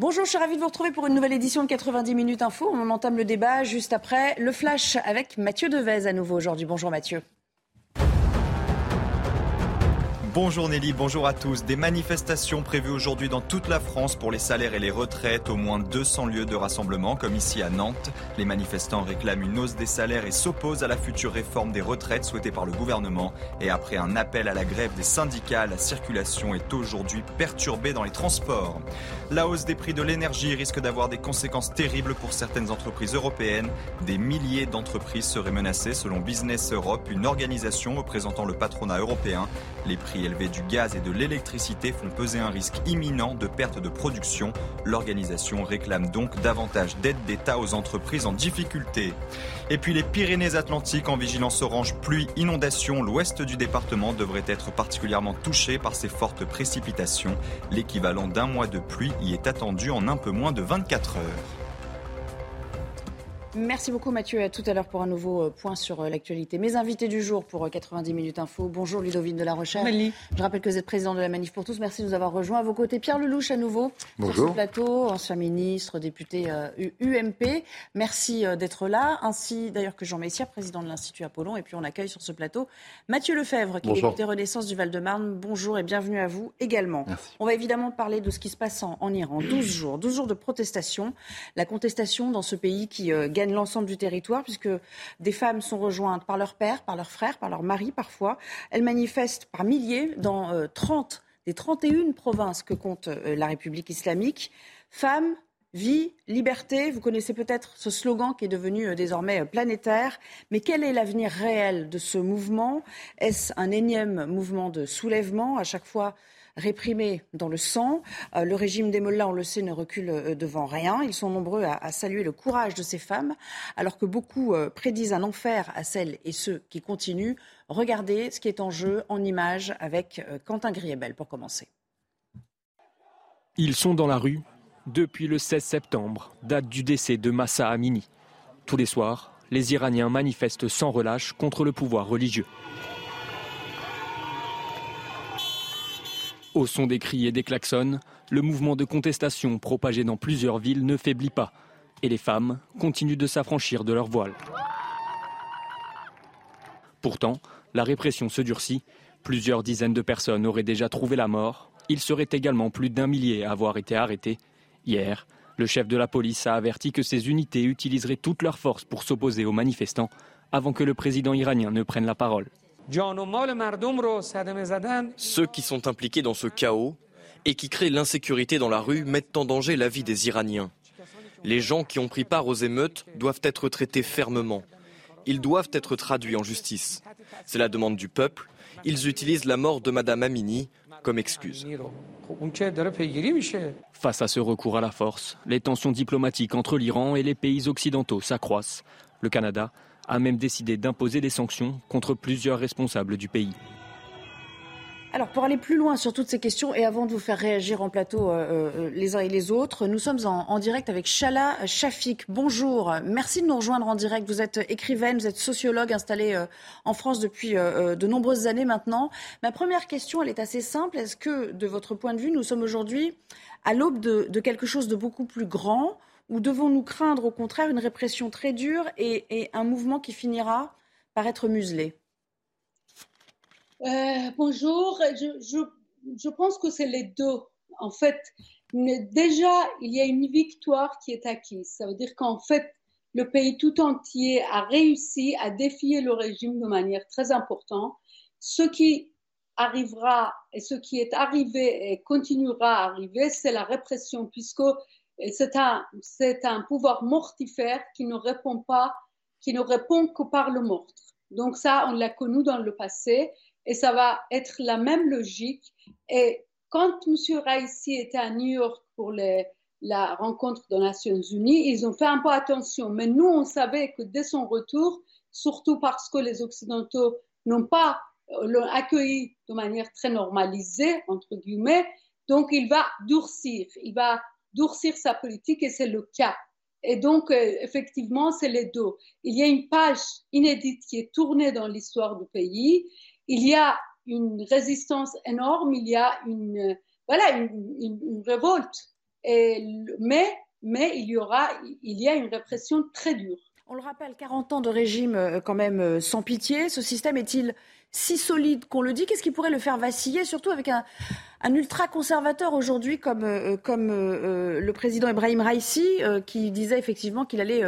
Bonjour, je suis ravie de vous retrouver pour une nouvelle édition de 90 minutes info. On entame le débat juste après le flash avec Mathieu Devez à nouveau aujourd'hui. Bonjour Mathieu. Bonjour Nelly, bonjour à tous. Des manifestations prévues aujourd'hui dans toute la France pour les salaires et les retraites. Au moins 200 lieux de rassemblement, comme ici à Nantes. Les manifestants réclament une hausse des salaires et s'opposent à la future réforme des retraites souhaitée par le gouvernement. Et après un appel à la grève des syndicats, la circulation est aujourd'hui perturbée dans les transports. La hausse des prix de l'énergie risque d'avoir des conséquences terribles pour certaines entreprises européennes. Des milliers d'entreprises seraient menacées selon Business Europe, une organisation représentant le patronat européen. Élevés du gaz et de l'électricité font peser un risque imminent de perte de production. L'organisation réclame donc davantage d'aide d'État aux entreprises en difficulté. Et puis les Pyrénées-Atlantiques en vigilance orange pluie inondation. L'ouest du département devrait être particulièrement touché par ces fortes précipitations. L'équivalent d'un mois de pluie y est attendu en un peu moins de 24 heures. Merci beaucoup Mathieu. À tout à l'heure pour un nouveau euh, point sur euh, l'actualité. Mes invités du jour pour 90 euh, minutes info. Bonjour Ludovine de la Recherche. Je rappelle que vous êtes président de la Manif pour tous. Merci de nous avoir rejoints. À vos côtés, Pierre Lelouch à nouveau Bonjour. sur ce plateau, ancien ministre, député UMP. Merci d'être là. Ainsi d'ailleurs que Jean Messier, président de l'Institut Apollon. Et puis on accueille sur ce plateau Mathieu Lefebvre, qui est député Renaissance du Val-de-Marne. Bonjour et bienvenue à vous également. On va évidemment parler de ce qui se passe en, en Iran. 12 jours, 12 jours de protestation. La contestation dans ce pays qui gagne l'ensemble du territoire, puisque des femmes sont rejointes par leur père, par leur frère, par leur mari parfois. Elles manifestent par milliers dans 30 des 31 provinces que compte la République islamique. Femmes, Vie, liberté, vous connaissez peut-être ce slogan qui est devenu désormais planétaire, mais quel est l'avenir réel de ce mouvement? Est-ce un énième mouvement de soulèvement? À chaque fois, réprimés dans le sang. Euh, le régime des Mollahs, on le sait, ne recule euh, devant rien. Ils sont nombreux à, saluer le courage de ces femmes, alors que beaucoup euh, prédisent un enfer à celles et ceux qui continuent. Regardez ce qui est en jeu en images avec Quentin Griebel pour commencer. Ils sont dans la rue depuis le 16 septembre, date du décès de Massa Amini. Tous les soirs, les Iraniens manifestent sans relâche contre le pouvoir religieux. Au son des cris et des klaxons, le mouvement de contestation propagé dans plusieurs villes ne faiblit pas et les femmes continuent de s'affranchir de leur voile. Pourtant, la répression se durcit. Plusieurs dizaines de personnes auraient déjà trouvé la mort. Il serait également plus d'un millier à avoir été arrêtés. Hier, le chef de la police a averti que ces unités utiliseraient toutes leurs forces pour s'opposer aux manifestants avant que le président iranien ne prenne la parole. Ceux qui sont impliqués dans ce chaos et qui créent l'insécurité dans la rue mettent en danger la vie des Iraniens. Les gens qui ont pris part aux émeutes doivent être traités fermement. Ils doivent être traduits en justice. C'est la demande du peuple. Ils utilisent la mort de Madame Amini comme excuse. Face à ce recours à la force, les tensions diplomatiques entre l'Iran et les pays occidentaux s'accroissent. Le Canada a même décidé d'imposer des sanctions contre plusieurs responsables du pays. Alors, pour aller plus loin sur toutes ces questions et avant de vous faire réagir en plateau euh, euh, les uns et les autres, nous sommes en, direct avec Shala Shafik. Bonjour, merci de nous rejoindre en direct. Vous êtes écrivaine, vous êtes sociologue installée euh, en France depuis de nombreuses années maintenant. Ma première question, elle est assez simple. Est-ce que, de votre point de vue, nous sommes aujourd'hui à l'aube de quelque chose de beaucoup plus grand? Ou devons-nous craindre au contraire une répression très dure et, un mouvement qui finira par être muselé? Euh, Bonjour, je, pense que c'est les deux. En fait, déjà, il y a une victoire qui est acquise. Ça veut dire qu'en fait, le pays tout entier a réussi à défier le régime de manière très importante. Ce qui arrivera et ce qui est arrivé et continuera à arriver, c'est la répression, puisque c'est un, c'est un pouvoir mortifère qui ne répond pas, qui ne répond que par le meurtre. Donc ça, on l'a connu dans le passé. et ça va être la même logique. Et quand M. Raisi était à New York pour la rencontre des Nations Unies, ils ont fait un peu attention. Mais nous, on savait que dès son retour, surtout parce que les Occidentaux n'ont pas euh, l'ont accueilli de manière très normalisée, entre guillemets, donc il va durcir, il va durcir sa politique et c'est le cas. Et donc, euh, effectivement, c'est les deux. Il y a une page inédite qui est tournée dans l'histoire du pays. Il y a une résistance énorme, il y a une, voilà, une, révolte. Et, mais, mais il y aura, il y a une répression très dure. On le rappelle, 40 ans de régime euh, quand même euh, sans pitié. Ce système est-il si solide qu'on le dit Qu'est-ce qui pourrait le faire vaciller, surtout avec un, ultra-conservateur aujourd'hui comme, euh, comme le président Ibrahim Raisi, qui disait effectivement qu'il allait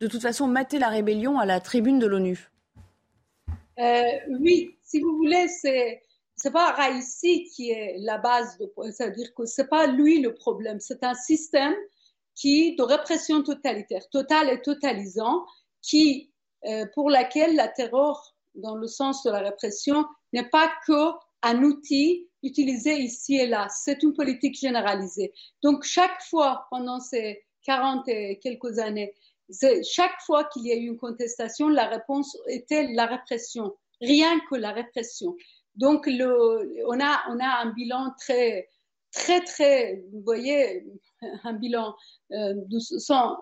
de toute façon mater la rébellion à la tribune de l'ONU. Oui, si vous voulez, c'est c'est pas Raisi qui est la base, c'est-à-dire que c'est pas lui le problème, c'est un système qui, de répression totalitaire, totale et totalisant, qui, euh, pour laquelle la terreur, dans le sens de la répression, n'est pas qu'un outil utilisé ici et là. C'est une politique généralisée. Donc, chaque fois, pendant ces 40 et quelques années, chaque fois qu'il y a eu une contestation, la réponse était la répression, rien que la répression. Donc, on, a, on a un bilan très, très, très, vous voyez, un bilan euh, de sang,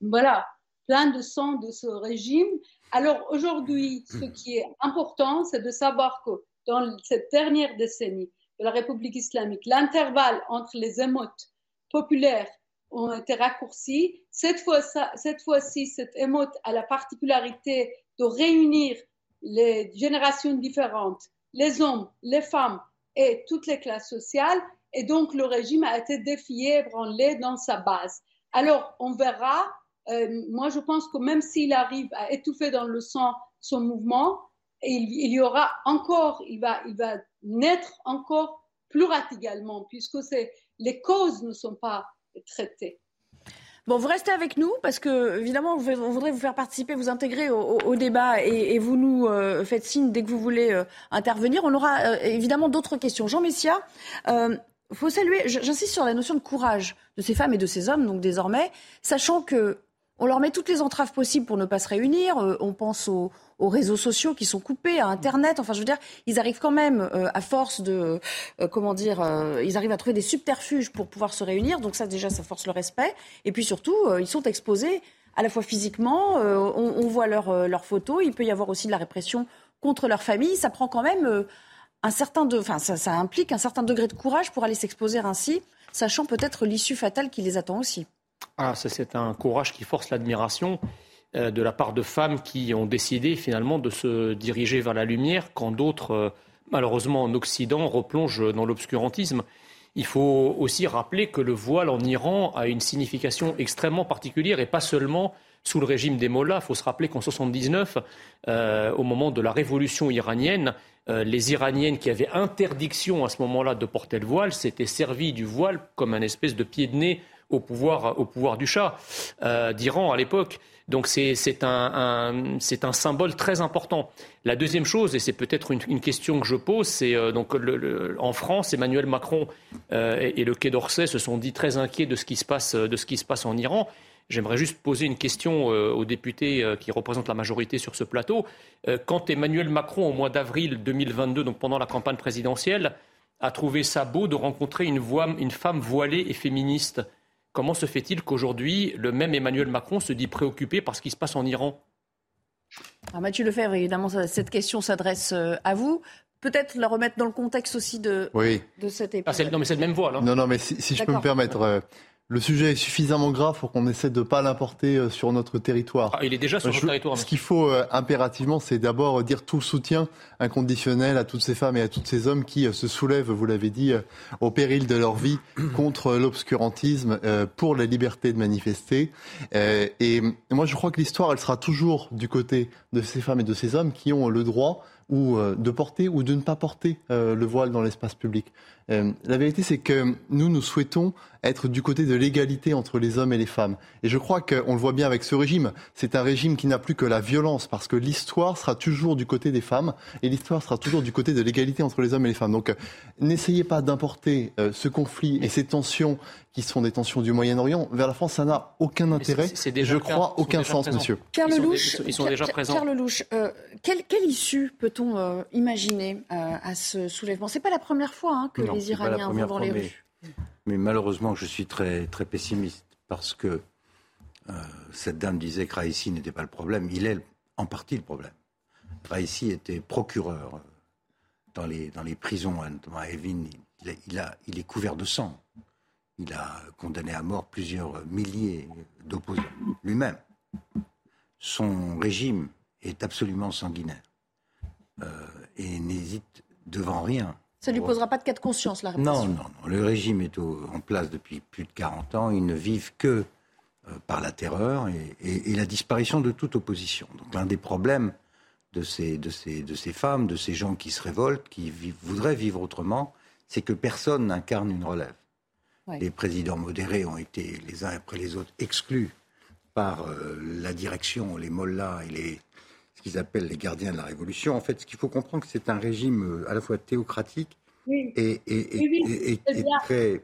voilà, plein de sang de ce régime. Alors aujourd'hui, ce qui est important, c'est de savoir que dans cette dernière décennie de la République islamique, l'intervalle entre les émeutes populaires ont été raccourcis. Cette fois-ci, cette, fois cette émeute a la particularité de réunir les générations différentes, les hommes, les femmes et toutes les classes sociales. Et donc, le régime a été défié, ébranlé dans sa base. Alors, on verra. Euh, moi, je pense que même s'il arrive à étouffer dans le sang son mouvement, il, y aura encore, il va, il va naître encore plus radicalement, puisque les causes ne sont pas traitées. Bon, vous restez avec nous parce que, évidemment, on voudrait vous faire participer, vous intégrer au, débat et, vous nous euh, faites signe dès que vous voulez euh, intervenir. On aura évidemment d'autres questions. Jean Messia, il faut saluer, j'insiste sur la notion de courage de ces femmes et de ces hommes, donc désormais, sachant que on leur met toutes les entraves possibles pour ne pas se réunir. Euh, on pense aux, réseaux sociaux qui sont coupés, à Internet. Enfin, je veux dire, ils arrivent quand même, euh, à force de, euh, comment dire, ils arrivent à trouver des subterfuges pour pouvoir se réunir. Donc ça, déjà, ça force le respect. Et puis surtout, ils sont exposés à la fois physiquement. On, voit leurs photos. Il peut y avoir aussi de la répression contre leur famille. Ça prend quand même un certain de, enfin, ça implique un certain degré de courage pour aller s'exposer ainsi, sachant peut-être l'issue fatale qui les attend aussi. Ah, c'est un courage qui force l'admiration euh, de la part de femmes qui ont décidé finalement de se diriger vers la lumière quand d'autres, euh, malheureusement en Occident, replongent dans l'obscurantisme. Il faut aussi rappeler que le voile en Iran a une signification extrêmement particulière et pas seulement sous le régime des mollahs. Il faut se rappeler qu'en 79, euh, au moment de la révolution iranienne, les Iraniennes qui avaient interdiction à ce moment-là de porter le voile s'étaient servies du voile comme un espèce de pied de nez au pouvoir, au pouvoir du Shah euh, d'Iran à l'époque. Donc c'est un, un, symbole très important. La deuxième chose, et c'est peut-être une, question que je pose, c'est euh, donc en France, Emmanuel Macron euh, et, le Quai d'Orsay se sont dit très inquiets de ce qui se passe, de ce qui se passe en Iran. J'aimerais juste poser une question aux députés qui représentent la majorité sur ce plateau. quand Emmanuel Macron, au mois d'avril 2022, donc pendant la campagne présidentielle, a trouvé ça beau de rencontrer une, voix, une femme voilée et féministe, Comment se fait-il qu'aujourd'hui, le même Emmanuel Macron se dit préoccupé par ce qui se passe en Iran? Alors Mathieu Lefebvre, évidemment, cette question s'adresse euh, à vous. Peut-être la remettre dans le contexte aussi de, de cette époque. Ah, non, mais c'est le même voile. Non, non, mais si, je peux me permettre, euh, le sujet est suffisamment grave pour qu'on essaie de ne pas l'importer euh, sur notre territoire. Ah, il est déjà sur notre territoire. Ce qu'il faut euh, impérativement, c'est d'abord dire tout le soutien inconditionnel à toutes ces femmes et à tous ces hommes qui euh, se soulèvent, vous l'avez dit, au péril de leur vie contre l'obscurantisme, pour la liberté de manifester. Et moi, je crois que l'histoire, elle sera toujours du côté de ces femmes et de ces hommes qui ont le droit ou de porter ou de ne pas porter le voile dans l'espace public. La vérité, c'est que nous, nous souhaitons être du côté de l'égalité entre les hommes et les femmes. Et je crois qu'on le voit bien avec ce régime. C'est un régime qui n'a plus que la violence, parce que l'histoire sera toujours du côté des femmes, et l'histoire sera toujours du côté de l'égalité entre les hommes et les femmes. Donc n'essayez pas d'importer euh, ce conflit et ces tensions qui sont des tensions du Moyen-Orient vers la France, ça n'a aucun intérêt. je crois aucun sens, monsieur. Carl Lelouch, ils sont déjà présents. Euh, quelle, issue peut-on euh, imaginer à ce soulèvement? C'est pas la première fois hein, que les Iraniens vont dans les rues. Mais malheureusement, je suis très, très pessimiste parce que euh, cette dame disait que Raïssi n'était pas le problème. Il est en partie le problème. Raïssi était procureur euh, dans les, dans les prisons, à Evin. Il, a, il, est couvert de sang. Il a condamné à mort plusieurs milliers d'opposants lui-même. Son régime est absolument sanguinaire euh, et n'hésite devant rien. Ça ne lui posera pas de cas de conscience, la répression Non, non, non. Le régime est en place depuis plus de 40 ans. Ils ne vivent que euh, par la terreur et, la disparition de toute opposition. Donc l'un des problèmes de ces, de, ces, de ces femmes, de ces gens qui se révoltent, qui voudraient vivre autrement, c'est que personne n'incarne une relève. Les présidents modérés ont été les uns après les autres exclus par euh, la direction, les mollahs et les, qu'ils appellent les gardiens de la Révolution. En fait, ce qu'il faut comprendre, c'est un régime euh, à la fois théocratique et, très,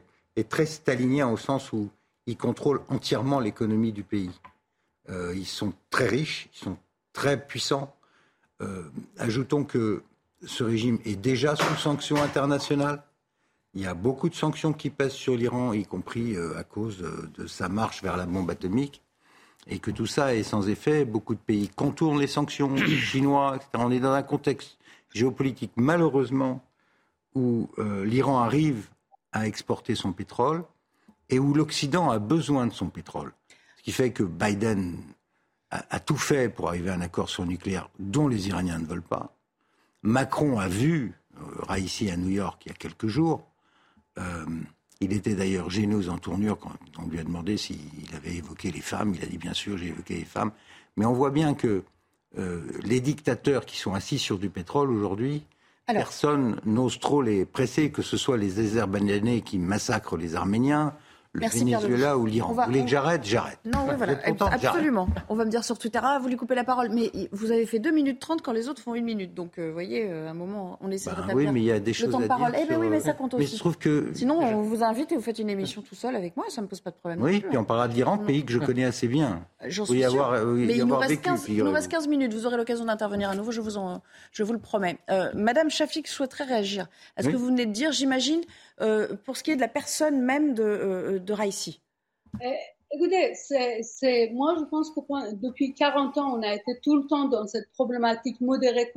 très, stalinien au sens où ils contrôlent entièrement l'économie du pays. Euh, ils sont très riches, ils sont très puissants. Euh, ajoutons que ce régime est déjà sous sanctions internationales. Il y a beaucoup de sanctions qui pèsent sur l'Iran, y compris à cause de, sa marche vers la bombe atomique et que tout ça est sans effet. Beaucoup de pays contournent les sanctions, chinois, etc. On est dans un contexte géopolitique, malheureusement, où euh, l'Iran arrive à exporter son pétrole et où l'Occident a besoin de son pétrole. Ce qui fait que Biden a, tout fait pour arriver à un accord sur le nucléaire dont les Iraniens ne veulent pas. Macron a vu, euh, ici à New York il y a quelques jours, euh, il était d'ailleurs gêneux en tournure quand on lui a demandé s'il avait évoqué les femmes. Il a dit bien sûr, j'ai évoqué les femmes. Mais on voit bien que euh, les dictateurs qui sont assis sur du pétrole aujourd'hui, personne n'ose trop les presser, que ce soit les Azerbaïdjanais qui massacrent les Arméniens, le Venezuela ou l'Iran. Vous voulez que j'arrête J'arrête. Non, oui, voilà. Absolument. On va me dire sur Twitter, ah, vous lui coupez la parole. Mais vous avez fait 2 minutes 30 quand les autres font 1 minute. Donc, euh, vous voyez, euh, à un moment, on essaie de bah oui, mais il y a des choses le temps de parole. Eh bien oui, mais ça compte aussi. trouve que... Sinon, on vous invite et vous faites une émission tout seul avec moi, ça ne me pose pas de problème. Oui, puis on parlera de l'Iran, pays que je connais assez bien. J'en suis avoir, euh, mais il, nous reste, 15, il nous reste 15 minutes. Vous aurez l'occasion d'intervenir à nouveau, je vous, en, je vous le promets. Madame Shafik souhaiterait réagir à ce que vous venez de dire, j'imagine, pour ce qui est de la personne même de, de Raïsi. Eh, écoutez, c'est, moi je pense que depuis 40 ans, on a été tout le temps dans cette problématique modérée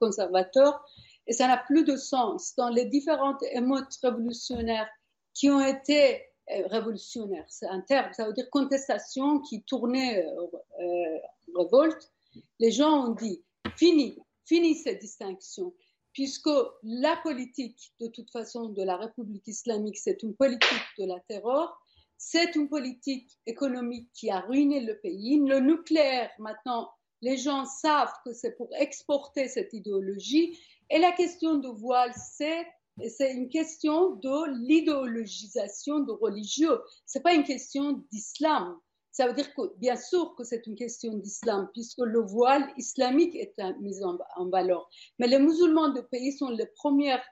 conservateur et ça n'a plus de sens. Dans les différentes émeutes révolutionnaires qui ont été euh, révolutionnaires, c'est un terme, ça veut dire contestation qui tournait euh, euh, révolte, les gens ont dit fini, fini cette distinction puisque la politique, de toute façon, de la République islamique, c'est une politique de la terreur, c'est une politique économique qui a ruiné le pays. Le nucléaire, maintenant, les gens savent que c'est pour exporter cette idéologie. Et la question de voile, c'est c'est une question de l'idéologisation de religieux. C'est pas une question d'islam. Ça veut dire que, bien sûr, que c'est une question d'islam, puisque le voile islamique est mis en, valeur. Mais les musulmans de pays sont les premières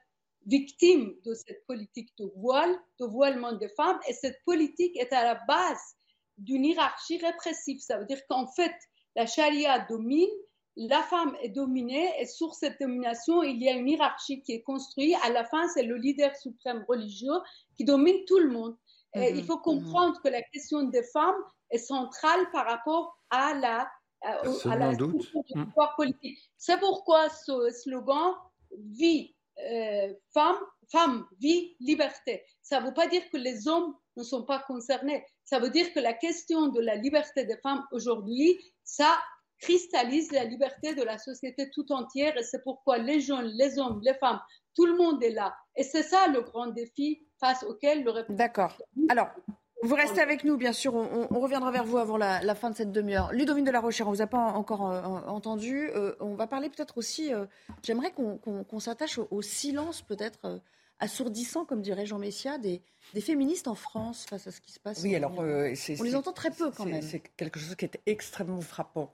victime de cette politique de voile, de voilement des femmes, et cette politique est à la base d'une hiérarchie répressive. Ça veut dire qu'en fait, la charia domine, la femme est dominée, et sur cette domination, il y a une hiérarchie qui est construite. À la fin, c'est le leader suprême religieux qui domine tout le monde. Et il faut mhm. comprendre que la question des femmes est centrale par rapport à la, à, la pouvoir politique. C'est pourquoi ce slogan vie euh, femme, femme, vie, liberté. Ça ne veut pas dire que les hommes ne sont pas concernés. Ça veut dire que la question de la liberté des femmes aujourd'hui, ça cristallise la liberté de la société tout entière et c'est pourquoi les jeunes, les hommes, les femmes, tout le monde est là. Et c'est ça le grand défi face auquel le D'accord. Alors, Vous restez avec nous, bien sûr. On, reviendra vers vous avant la, fin de cette demi-heure. Ludovine de la Rochère, on ne vous a pas encore euh, entendu. Euh, on va parler peut-être aussi. Euh, j'aimerais qu'on s'attache au, silence, peut-être assourdissant, comme dirait Jean Messia, des, féministes en France face à ce qui se passe. Oui, alors. on les entend très peu quand même. C'est quelque chose qui est extrêmement frappant.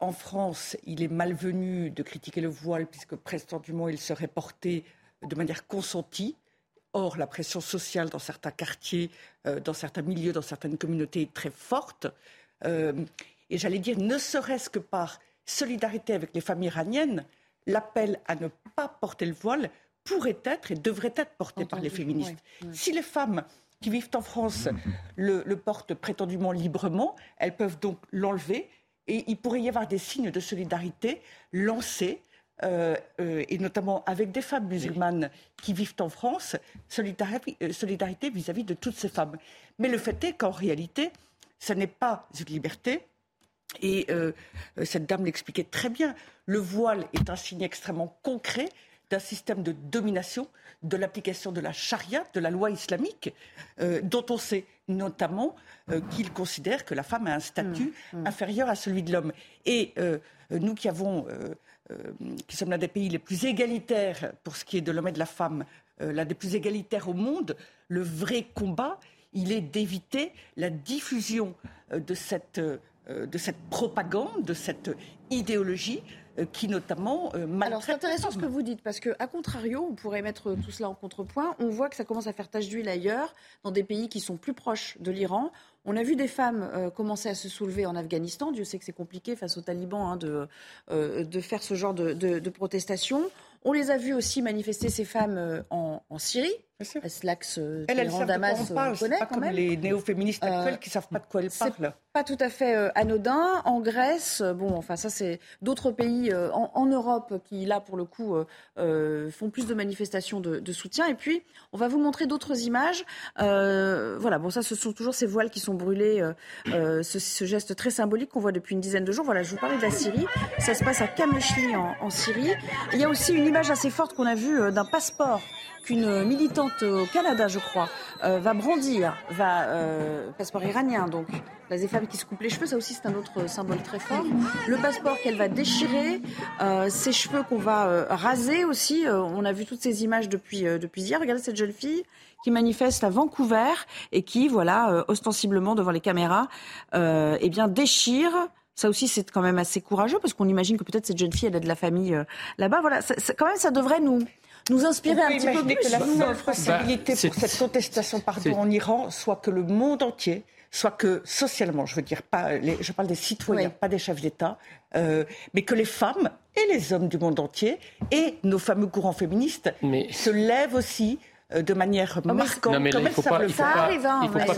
En France, il est malvenu de critiquer le voile, puisque prétendument il serait porté de manière consentie. Or, la pression sociale dans certains quartiers, euh, dans certains milieux, dans certaines communautés est très forte. Euh, et j'allais dire, ne serait-ce que par solidarité avec les familles iraniennes, l'appel à ne pas porter le voile pourrait être et devrait être porté par les féministes. Si les femmes qui vivent en France le, le, portent prétendument librement, elles peuvent donc l'enlever et il pourrait y avoir des signes de solidarité lancés euh, euh, et notamment avec des femmes musulmanes qui vivent en France, euh, solidarité vis-à-vis de toutes ces femmes. Mais le fait est qu'en réalité, ce n'est pas une liberté. Et cette dame l'expliquait très bien. Le voile est un signe extrêmement concret d'un système de domination, de l'application de la charia, de la loi islamique, dont on sait notamment qu'il considère que la femme a un statut mmh, mmh. inférieur à celui de l'homme. Et nous qui avons euh, qui sommes l'un des pays les plus égalitaires pour ce qui est de l'homme et de la femme, euh, l'un des plus égalitaires au monde, le vrai combat, il est d'éviter la diffusion euh, de cette, de cette propagande, de cette idéologie qui notamment Alors c'est intéressant ce que vous dites parce que à contrario, on pourrait mettre tout cela en contrepoint. On voit que ça commence à faire tache d'huile ailleurs, dans des pays qui sont plus proches de l'Iran. On a vu des femmes euh, commencer à se soulever en Afghanistan. Dieu sait que c'est compliqué face aux talibans hein, de, euh, de, faire ce genre de, de, protestation. On les a vues aussi manifester ces femmes euh, en, en Syrie. L'axe Damas connaît pas comme les néo-féministes actuelles qui ne savent pas de quoi elles parlent. Pas tout à fait anodin. En Grèce, bon, enfin ça c'est d'autres pays en, en, Europe qui là pour le coup font plus de manifestations de, de, soutien. Et puis on va vous montrer d'autres images. voilà, bon ça ce sont toujours ces voiles qui sont euh, euh, ce, geste très symbolique qu'on voit depuis une dizaine de jours. Voilà, je vous parlais de la Syrie. Ça se passe à Kameshli en, en Syrie. Il y a aussi une image assez forte qu'on a vue euh, d'un passeport qu'une militante au Canada, je crois, va brandir, va passeport iranien donc. Là, des femmes qui se coupent les cheveux, ça aussi c'est un autre symbole très fort. Le passeport qu'elle va déchirer, ses cheveux qu'on va raser aussi. on a vu toutes ces images depuis depuis hier. Regardez cette jeune fille qui manifeste à Vancouver et qui, voilà, euh, ostensiblement devant les caméras, euh, eh bien, déchire. Ça aussi, c'est quand même assez courageux parce qu'on imagine que peut-être cette jeune fille, elle a de la famille euh, là-bas. Voilà, quand même, ça devrait nous nous inspirer un petit peu plus. que la seule possibilité pour cette contestation pardon, en Iran soit que le monde entier, soit que socialement, je veux dire, pas je parle des citoyens, pas des chefs d'État, mais que les femmes et les hommes du monde entier et nos fameux courants féministes se lèvent aussi euh, de manière marquante. mais il faut pas,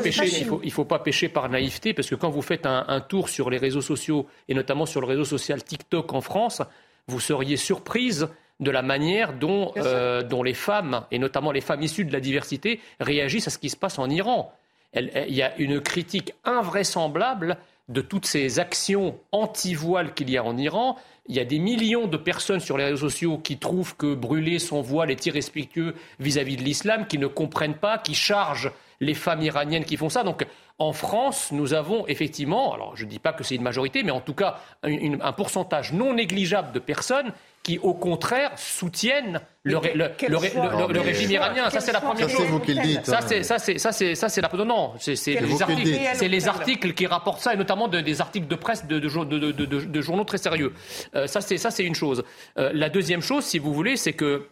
pêcher, il faut, pas pêcher par naïveté, parce que quand vous faites un, tour sur les réseaux sociaux, et notamment sur le réseau social TikTok en France, vous seriez surprise de la manière dont, euh, dont les femmes, et notamment les femmes issues de la diversité, réagissent à ce qui se passe en Iran. il y a une critique invraisemblable de toutes ces actions anti-voile qu'il y a en Iran. Il y a des millions de personnes sur les réseaux sociaux qui trouvent que brûler son voile est irrespectueux vis-à-vis de l'islam, qui ne comprennent pas, qui chargent les femmes iraniennes qui font ça. Donc en France, nous avons effectivement, alors je ne dis pas que c'est une majorité, mais en tout cas un pourcentage non négligeable de personnes qui, au contraire, soutiennent le, régime iranien. Ça, c'est la première chose. Ça, c'est vous qui le dites. Ça, c'est, ça, c'est, ça, c'est, ça, c'est la. Non, c'est, c'est les, articles, c'est les articles qui rapportent ça, et notamment des articles de presse de, de, journaux très sérieux. Euh, ça, c'est, ça, c'est une chose. Euh, la deuxième chose, si vous voulez, c'est que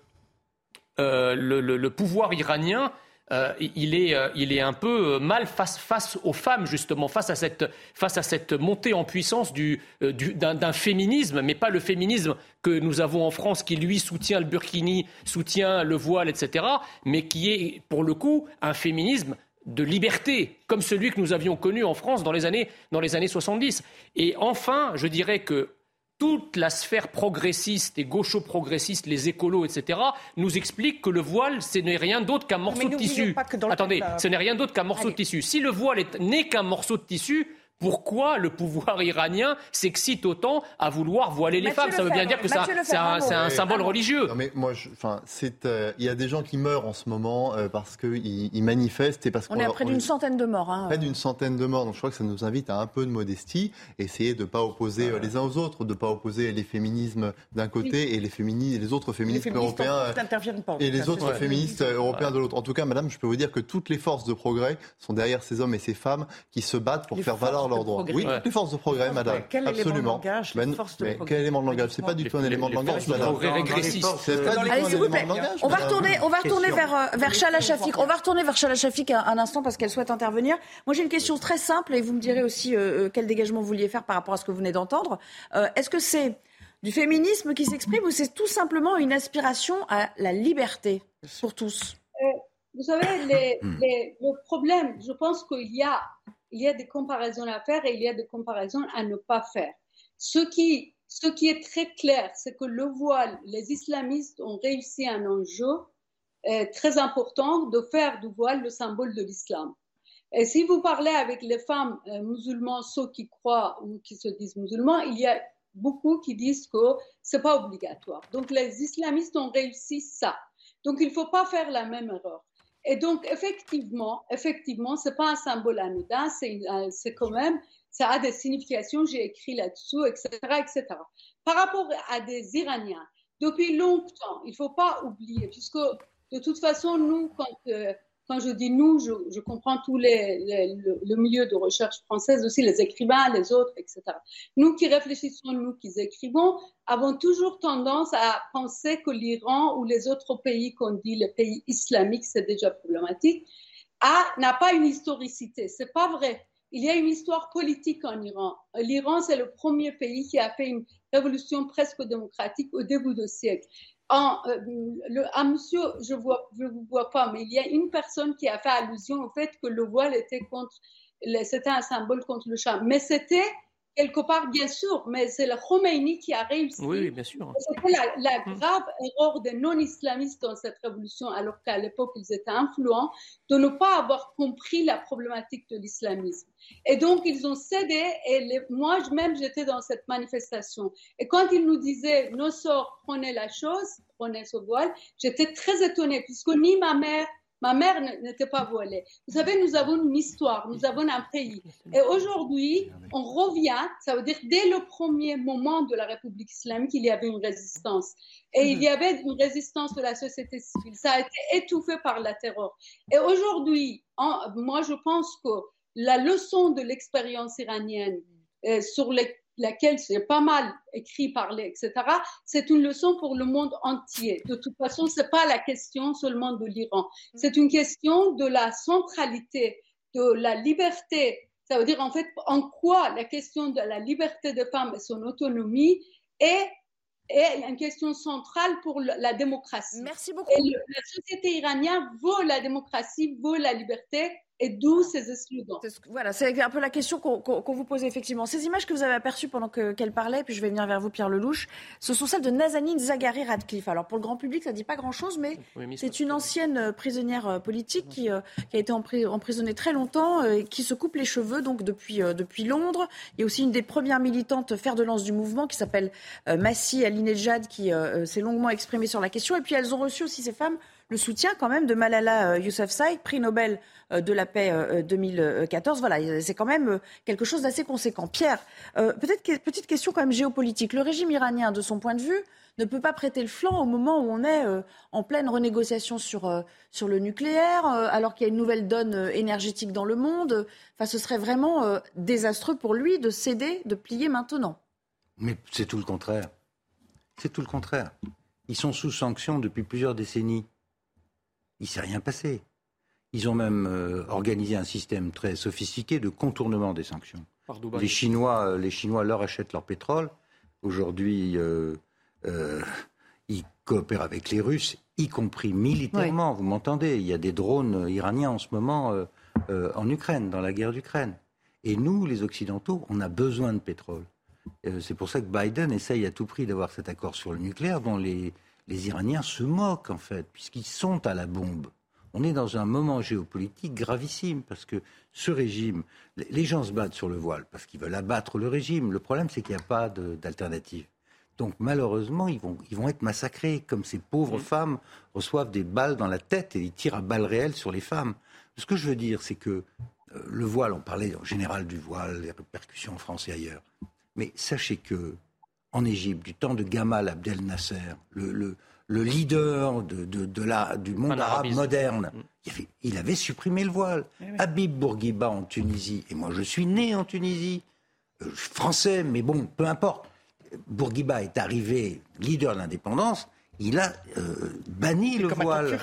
euh, le, pouvoir iranien euh, il, est, euh, il, est, un peu euh, mal face, aux femmes, justement, face à cette, face à cette montée en puissance du, d'un, féminisme, mais pas le féminisme que nous avons en France, qui lui soutient le burkini, soutient le voile, etc., mais qui est, pour le coup, un féminisme de liberté, comme celui que nous avions connu en France dans les années, dans les années 70. Et enfin, je dirais que toute la sphère progressiste et gaucho-progressiste, les écolos, etc., nous explique que le voile, ce n'est rien d'autre qu'un morceau de tissu. Attendez, ce n'est rien d'autre qu'un morceau de tissu. Si le voile n'est qu'un morceau de tissu, pourquoi le pouvoir iranien s'excite autant à vouloir voiler les femmes? Ça veut bien dire que c'est un, symbole religieux. Non mais moi, enfin, c'est, euh, il y a des gens qui meurent en ce moment euh, parce qu'ils ils manifestent et parce qu'on. On est à près d'une centaine de morts. Hein. Près d'une centaine de morts. Donc je crois que ça nous invite à un peu de modestie, essayer de ne pas opposer euh, les uns aux autres, de ne pas opposer les féminismes d'un côté et les, féministes, les autres féministes, européens pas, et les autres féministes européens de l'autre. En tout cas, Madame, je peux vous dire que toutes les forces de progrès sont derrière ces hommes et ces femmes qui se battent pour faire valoir leurs droits. Oui, toutes les forces de progrès, Madame. Quel Absolument. élément de langage ben, Quel élément de langage? C'est pas du tout un élément de langage, Madame. Allez, s'il vous plaît. On va retourner, on va retourner vers, euh, vers Chala Shafik. On va retourner vers Chala Shafik un, instant parce qu'elle souhaite intervenir. Moi, j'ai une question très simple et vous me direz aussi euh, euh, quel dégagement vous vouliez faire par rapport à ce que vous venez d'entendre. Est-ce que c'est du féminisme qui s'exprime ou c'est tout simplement une aspiration à la liberté pour tous? Vous savez, les, les, le problème, je pense qu'il y a, il y a des comparaisons à faire et il y a des comparaisons à ne pas faire. Ce qui ce qui est très clair, c'est que le voile, les islamistes ont réussi un enjeu euh, très important de faire du voile le symbole de l'islam. Et si vous parlez avec les femmes euh, musulmanes, ceux qui croient ou qui se disent musulmans, il y a beaucoup qui disent que c'est pas obligatoire. Donc les islamistes ont réussi ça. Donc il ne faut pas faire la même erreur. Et donc effectivement, effectivement, c'est pas un symbole anodin, c'est quand même ça a des significations, j'ai écrit là-dessous, etc., etc. Par rapport à des Iraniens, depuis longtemps, il faut pas oublier, puisque de toute façon, nous, quand, euh, quand je dis nous, je, comprends tous les, le, milieu de recherche française, aussi les écrivains, les autres, etc. Nous qui réfléchissons, nous qui écrivons, avons toujours tendance à penser que l'Iran ou les autres pays qu'on dit les pays islamiques, c'est déjà problématique, n'a pas une historicité. C'est pas vrai. Il y a une histoire politique en Iran. L'Iran, c'est le premier pays qui a fait une révolution presque démocratique au début du siècle. En, euh, le, monsieur, je ne vous vois pas, mais il y a une personne qui a fait allusion au fait que le voile était contre, c'était un symbole contre le chat. Mais c'était quelque part, bien sûr, mais c'est le Khomeini qui a réussi. Oui, bien sûr. C'était la, hum. grave erreur des non-islamistes dans cette révolution, alors qu'à l'époque, ils étaient influents, de ne pas avoir compris la problématique de l'islamisme. Et donc, ils ont cédé, et moi, même, j'étais dans cette manifestation. Et quand ils nous disaient, nos sorts, prenez la chose, prenez ce voile, j'étais très étonnée, puisque ni ma mère, Ma mère n'était pas voilée. Vous savez, nous avons une histoire, nous avons un pays. Et aujourd'hui, on revient, ça veut dire dès le premier moment de la République islamique, il y avait une résistance. Et il y avait une résistance de la société civile. Ça a été étouffé par la terreur. Et aujourd'hui, moi, je pense que la leçon de l'expérience iranienne euh, sur les laquelle c'est pas mal écrit, parlé, etc., c'est une leçon pour le monde entier. De toute façon, c'est pas la question seulement de l'Iran. C'est une question de la centralité, de la liberté. Ça veut dire, en fait, en quoi la question de la liberté des femmes et son autonomie est est une question centrale pour la démocratie. Merci beaucoup. Et la société iranienne veut la démocratie, veut la liberté, et d'où ces slogans Voilà, c'est un peu la question qu'on vous posait effectivement. Ces images que vous avez aperçues pendant qu'elle parlait, puis je vais venir vers vous, Pierre Lelouch, ce sont celles de Nazanin Zaghari Radcliffe. Alors pour le grand public, ça ne dit pas grand-chose, mais c'est une ancienne euh, prisonnière euh, politique qui, euh, qui, a été emprisonnée très longtemps, qui se coupe les cheveux donc depuis, depuis Londres. Il y a aussi une des premières militantes fer de lance du mouvement qui s'appelle Massi Alinejad, qui s'est longuement exprimée sur la question. Et puis elles ont reçu aussi ces femmes le soutien quand même de Malala Yousafzai, prix Nobel euh, de la paix 2014. Euh, voilà, c'est quand même euh, quelque chose d'assez conséquent. Pierre, peut-être petite question quand même géopolitique. Le régime iranien, de son point de vue, ne peut pas prêter le flanc au moment où on est en pleine renégociation sur, sur le nucléaire, alors qu'il y a une nouvelle donne énergétique dans le monde. Enfin, ce serait vraiment désastreux pour lui de céder, de plier maintenant. Mais c'est tout le contraire. C'est tout le contraire. Ils sont sous sanction depuis plusieurs décennies. Il ne s'est rien passé. Ils ont même euh, organisé un système très sophistiqué de contournement des sanctions. Les Chinois, euh, les Chinois leur achètent leur pétrole. Aujourd'hui, euh, ils coopèrent avec les Russes, y compris militairement. Vous m'entendez? Il y a des drones iraniens en ce moment en Ukraine, dans la guerre d'Ukraine. Et nous, les Occidentaux, on a besoin de pétrole. C'est pour ça que Biden essaye à tout prix d'avoir cet accord sur le nucléaire dont les, les Iraniens se moquent, en fait, puisqu'ils sont à la bombe on est dans un moment géopolitique gravissime parce que ce régime, les gens se battent sur le voile parce qu'ils veulent abattre le régime. Le problème, c'est qu'il n'y a pas d'alternative. Donc malheureusement, ils vont, ils vont être massacrés, comme ces pauvres femmes reçoivent des balles dans la tête et ils tirent à balles réelles sur les femmes. Ce que je veux dire, c'est que euh, le voile, on parlait en général du voile, les répercussions en France et ailleurs. Mais sachez que en Égypte, du temps de Gamal Abdel Nasser, le, le leader de, de, la, du monde arabe moderne. Il avait, il avait, supprimé le voile. Eh Habib Bourguiba en Tunisie, et moi je suis né en Tunisie, euh, français, mais bon, peu importe. Bourguiba est arrivé leader de l'indépendance, il a euh, banni le voile.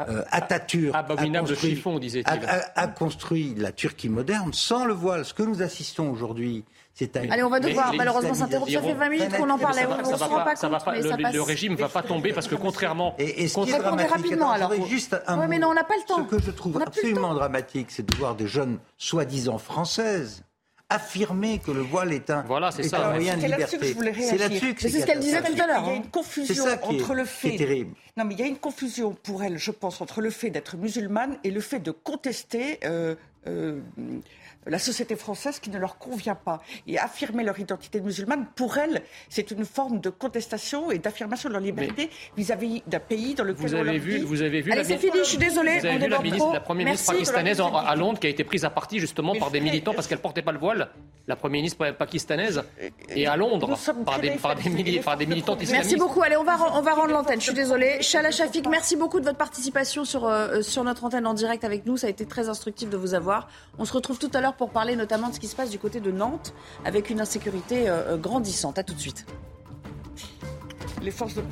Euh, Atatürk Abominable construit, chiffon, disait-il. a, construit la Turquie moderne sans le voile. Ce que nous assistons aujourd'hui, Allez, on va devoir malheureusement s'interrompre. Ça fait 20 minutes qu'on en parlait. On ne se rend pas compte. Le régime ne va pas tomber parce que contrairement. Et ce qui est dramatique, rapidement alors. Juste un oui, mais non, on n'a pas le temps. Ce que je trouve absolument dramatique, c'est de voir des jeunes soi-disant françaises affirmer que le voile est un, voilà, est un moyen de liberté. C'est là-dessus que c'est ce qu'elle disait tout à l'heure. Il y a une confusion entre le fait. terrible. Non, mais il y a une confusion pour elle, je pense, entre le fait d'être musulmane et le fait de contester. La société française qui ne leur convient pas. Et affirmer leur identité musulmane, pour elles, c'est une forme de contestation et d'affirmation de leur liberté vis-à-vis d'un pays dans lequel vous avez vu, Vous avez vu Allez, c'est fini, je suis désolée. Vous avez vu la, ministre, la première ministre pakistanaise à Londres qui a été prise à partie justement par des militants parce qu'elle portait pas le voile la Première ministre pakistanaise et à Londres par des, par, des par des, militants islamistes. Merci beaucoup. Allez, on va, on va rendre l'antenne. Je suis désolée. Chala Shafik, merci beaucoup de votre participation sur, euh, sur notre antenne en direct avec nous. Ça a été très instructif de vous avoir. On se retrouve tout à l'heure pour parler notamment de ce qui se passe du côté de Nantes avec une insécurité euh, euh, grandissante. À tout de suite. Les forces de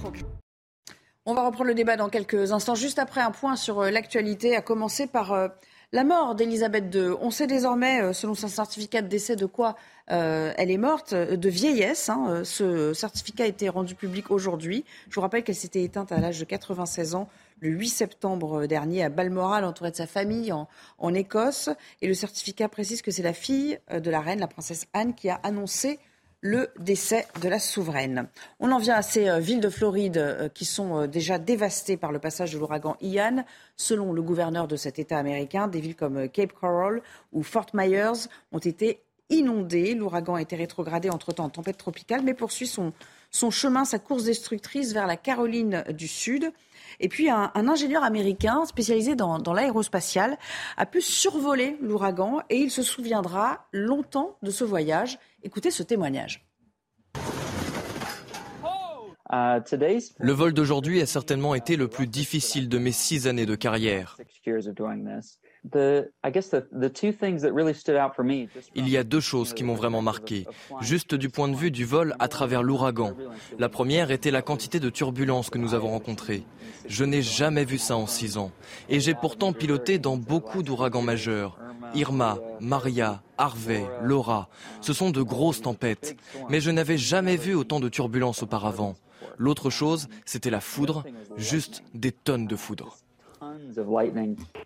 On va reprendre le débat dans quelques instants, juste après un point sur euh, l'actualité, à commencer par la mort d'Elisabeth II. On sait désormais, selon son certificat de décès, de quoi elle est morte, de vieillesse. Hein. Ce certificat a été rendu public aujourd'hui. Je vous rappelle qu'elle s'était éteinte à l'âge de 96 ans le 8 septembre dernier à Balmoral, entourée de sa famille en, Écosse. Et le certificat précise que c'est la fille euh, de la reine, la princesse Anne, qui a annoncé le décès de la souveraine. On en vient à ces euh, villes de Floride euh, qui sont déjà dévastées par le passage de l'ouragan Ian. Selon le gouverneur de cet État américain, des villes comme Cape Coral ou Fort Myers ont été inondées. L'ouragan a été rétrogradé entre-temps en tempête tropicale, mais poursuit son, son chemin, sa course destructrice vers la Caroline du Sud. Et puis un, ingénieur américain spécialisé dans, dans l'aérospatial a pu survoler l'ouragan et il se souviendra longtemps de ce voyage. Écoutez ce témoignage. Le vol d'aujourd'hui a certainement été le plus difficile de mes six années de carrière. Il y a deux choses qui m'ont vraiment marqué, juste du point de vue du vol à travers l'ouragan. La première était la quantité de turbulences que nous avons rencontrées. Je n'ai jamais vu ça en six ans. Et j'ai pourtant piloté dans beaucoup d'ouragans majeurs. Irma, Maria, Harvey, Laura. Ce sont de grosses tempêtes. Mais je n'avais jamais vu autant de turbulences auparavant. L'autre chose, c'était la foudre, juste des tonnes de foudre.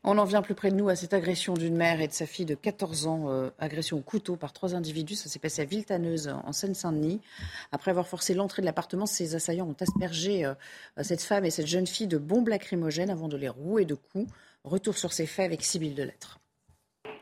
On en vient plus près de nous à cette agression d'une mère et de sa fille de 14 ans, euh, agression au couteau par trois individus. Ça s'est passé à Villetaneuse, en Seine-Saint-Denis. Après avoir forcé l'entrée de l'appartement, ces assaillants ont aspergé euh, cette femme et cette jeune fille de bombes lacrymogènes avant de les rouer de coups. Retour sur ces faits avec Sybille de Lettres.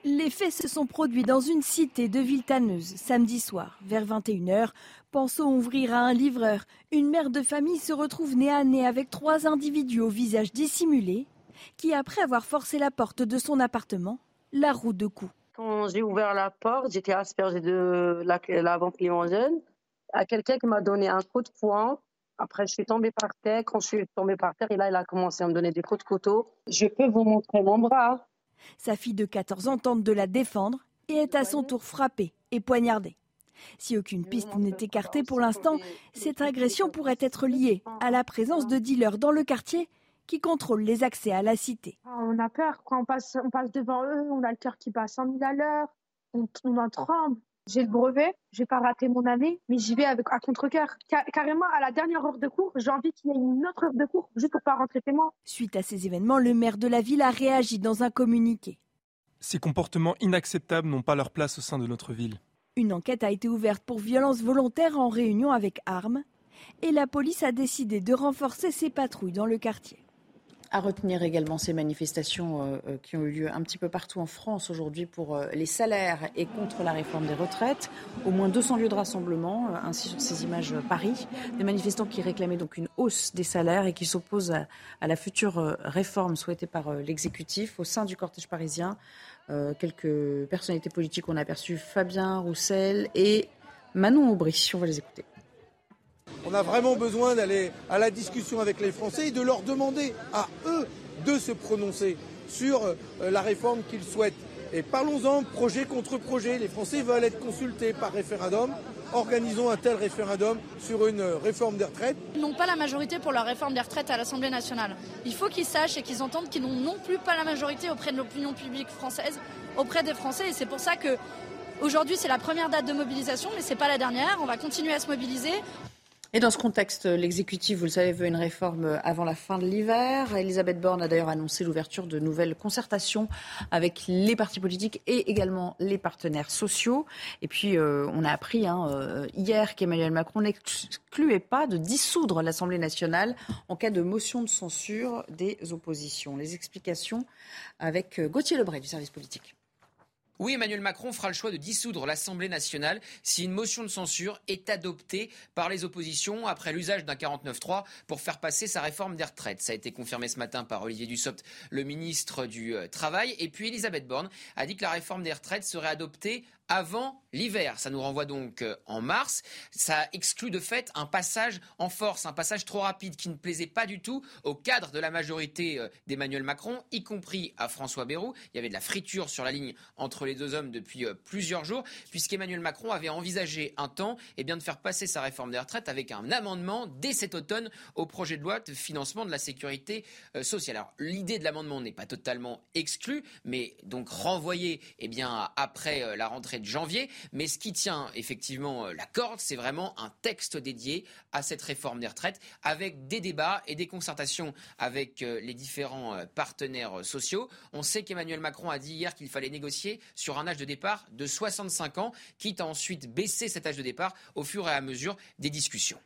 Les faits se sont produits dans une cité de Villetaneuse samedi soir, vers 21h. Pensant ouvrir à un livreur, une mère de famille se retrouve nez à nez avec trois individus au visage dissimulé qui, après avoir forcé la porte de son appartement, la roue de coups. Quand j'ai ouvert la porte, j'étais aspergée de la, la jeune à quelqu'un qui m'a donné un coup de poing. Après, je suis tombée par terre. Quand je suis tombée par terre, et là, il a commencé à me donner des coups de couteau. Je peux vous montrer mon bras. Sa fille de 14 ans tente de la défendre et est à son tour frappée et poignardée. Si aucune piste n'est écartée pour l'instant, cette agression pourrait être liée à la présence de dealers dans le quartier qui contrôlent les accès à la cité. Ah, on a peur quand on passe, on passe devant eux, on a le cœur qui bat à 100 000 à l'heure, on, en tremble. J'ai le brevet, je vais pas rater mon année, mais j'y vais avec à contre-cœur. carrément, à la dernière heure de cours, j'ai envie qu'il y ait une autre heure de cours, juste pour pas rentrer chez moi. Suite à ces événements, le maire de la ville a réagi dans un communiqué. Ces comportements inacceptables n'ont pas leur place au sein de notre ville. Une enquête a été ouverte pour violence volontaire en réunion avec armes et la police a décidé de renforcer ses patrouilles dans le quartier. À retenir également ces manifestations euh, euh, qui ont eu lieu un petit peu partout en France aujourd'hui pour euh, les salaires et contre la réforme des retraites. Au moins 200 lieux de rassemblement, ainsi sur ces images Paris. Des manifestants qui réclamaient donc une hausse des salaires et qui s'opposent à, la future réforme souhaitée par l'exécutif au sein du cortège parisien. quelques personnalités politiques ont aperçu Fabien Roussel et Manon Aubry. On va les écouter. On a vraiment besoin d'aller à la discussion avec les Français et de leur demander à eux de se prononcer sur euh, la réforme qu'ils souhaitent. Et parlons-en projet contre projet. Les Français veulent être consultés par référendum. Organisons un tel référendum sur une réforme des retraites. Ils n'ont pas la majorité pour la réforme des retraites à l'Assemblée nationale. Il faut qu'ils sachent et qu'ils entendent qu'ils n'ont non plus pas la majorité auprès de l'opinion publique française, auprès des Français. Et c'est pour ça que aujourd'hui c'est la première date de mobilisation, mais ce n'est pas la dernière. On va continuer à se mobiliser. Et dans ce contexte, l'exécutif, vous le savez, veut une réforme avant la fin de l'hiver. Elisabeth Borne a d'ailleurs annoncé l'ouverture de nouvelles concertations avec les partis politiques et également les partenaires sociaux. Et puis, euh, on a appris hein, euh, hier qu'Emmanuel Macron n'excluait pas de dissoudre l'Assemblée nationale en cas de motion de censure des oppositions. Les explications avec euh, Gauthier Lebray du service politique. Oui, Emmanuel Macron fera le choix de dissoudre l'Assemblée nationale si une motion de censure est adoptée par les oppositions après l'usage d'un 49-3 pour faire passer sa réforme des retraites. Ça a été confirmé ce matin par Olivier Dussopt, le ministre du euh, Travail. Et puis Elisabeth Borne a dit que la réforme des retraites serait adoptée avant l'hiver. Ça nous renvoie donc euh, en mars. Ça exclut de fait un passage en force, un passage trop rapide qui ne plaisait pas du tout au cadre de la majorité euh, d'Emmanuel Macron, y compris à François Bayrou. Il y avait de la friture sur la ligne entre les deux hommes depuis euh, plusieurs jours, puisqu'Emmanuel Macron avait envisagé un temps eh de faire passer sa réforme des retraites avec un amendement dès cet automne au projet de loi de financement de la sécurité sociale. Alors l'idée de l'amendement n'est pas totalement exclue, mais donc renvoyé eh après la rentrée de janvier. Mais ce qui tient effectivement euh, la corde, c'est vraiment un texte dédié à cette réforme des retraites avec des débats et des concertations avec euh, les différents euh, partenaires sociaux. On sait qu'Emmanuel Macron a dit hier qu'il fallait négocier sur un âge de départ de 65 ans, quitte à ensuite baisser cet âge de départ au fur et à mesure des discussions.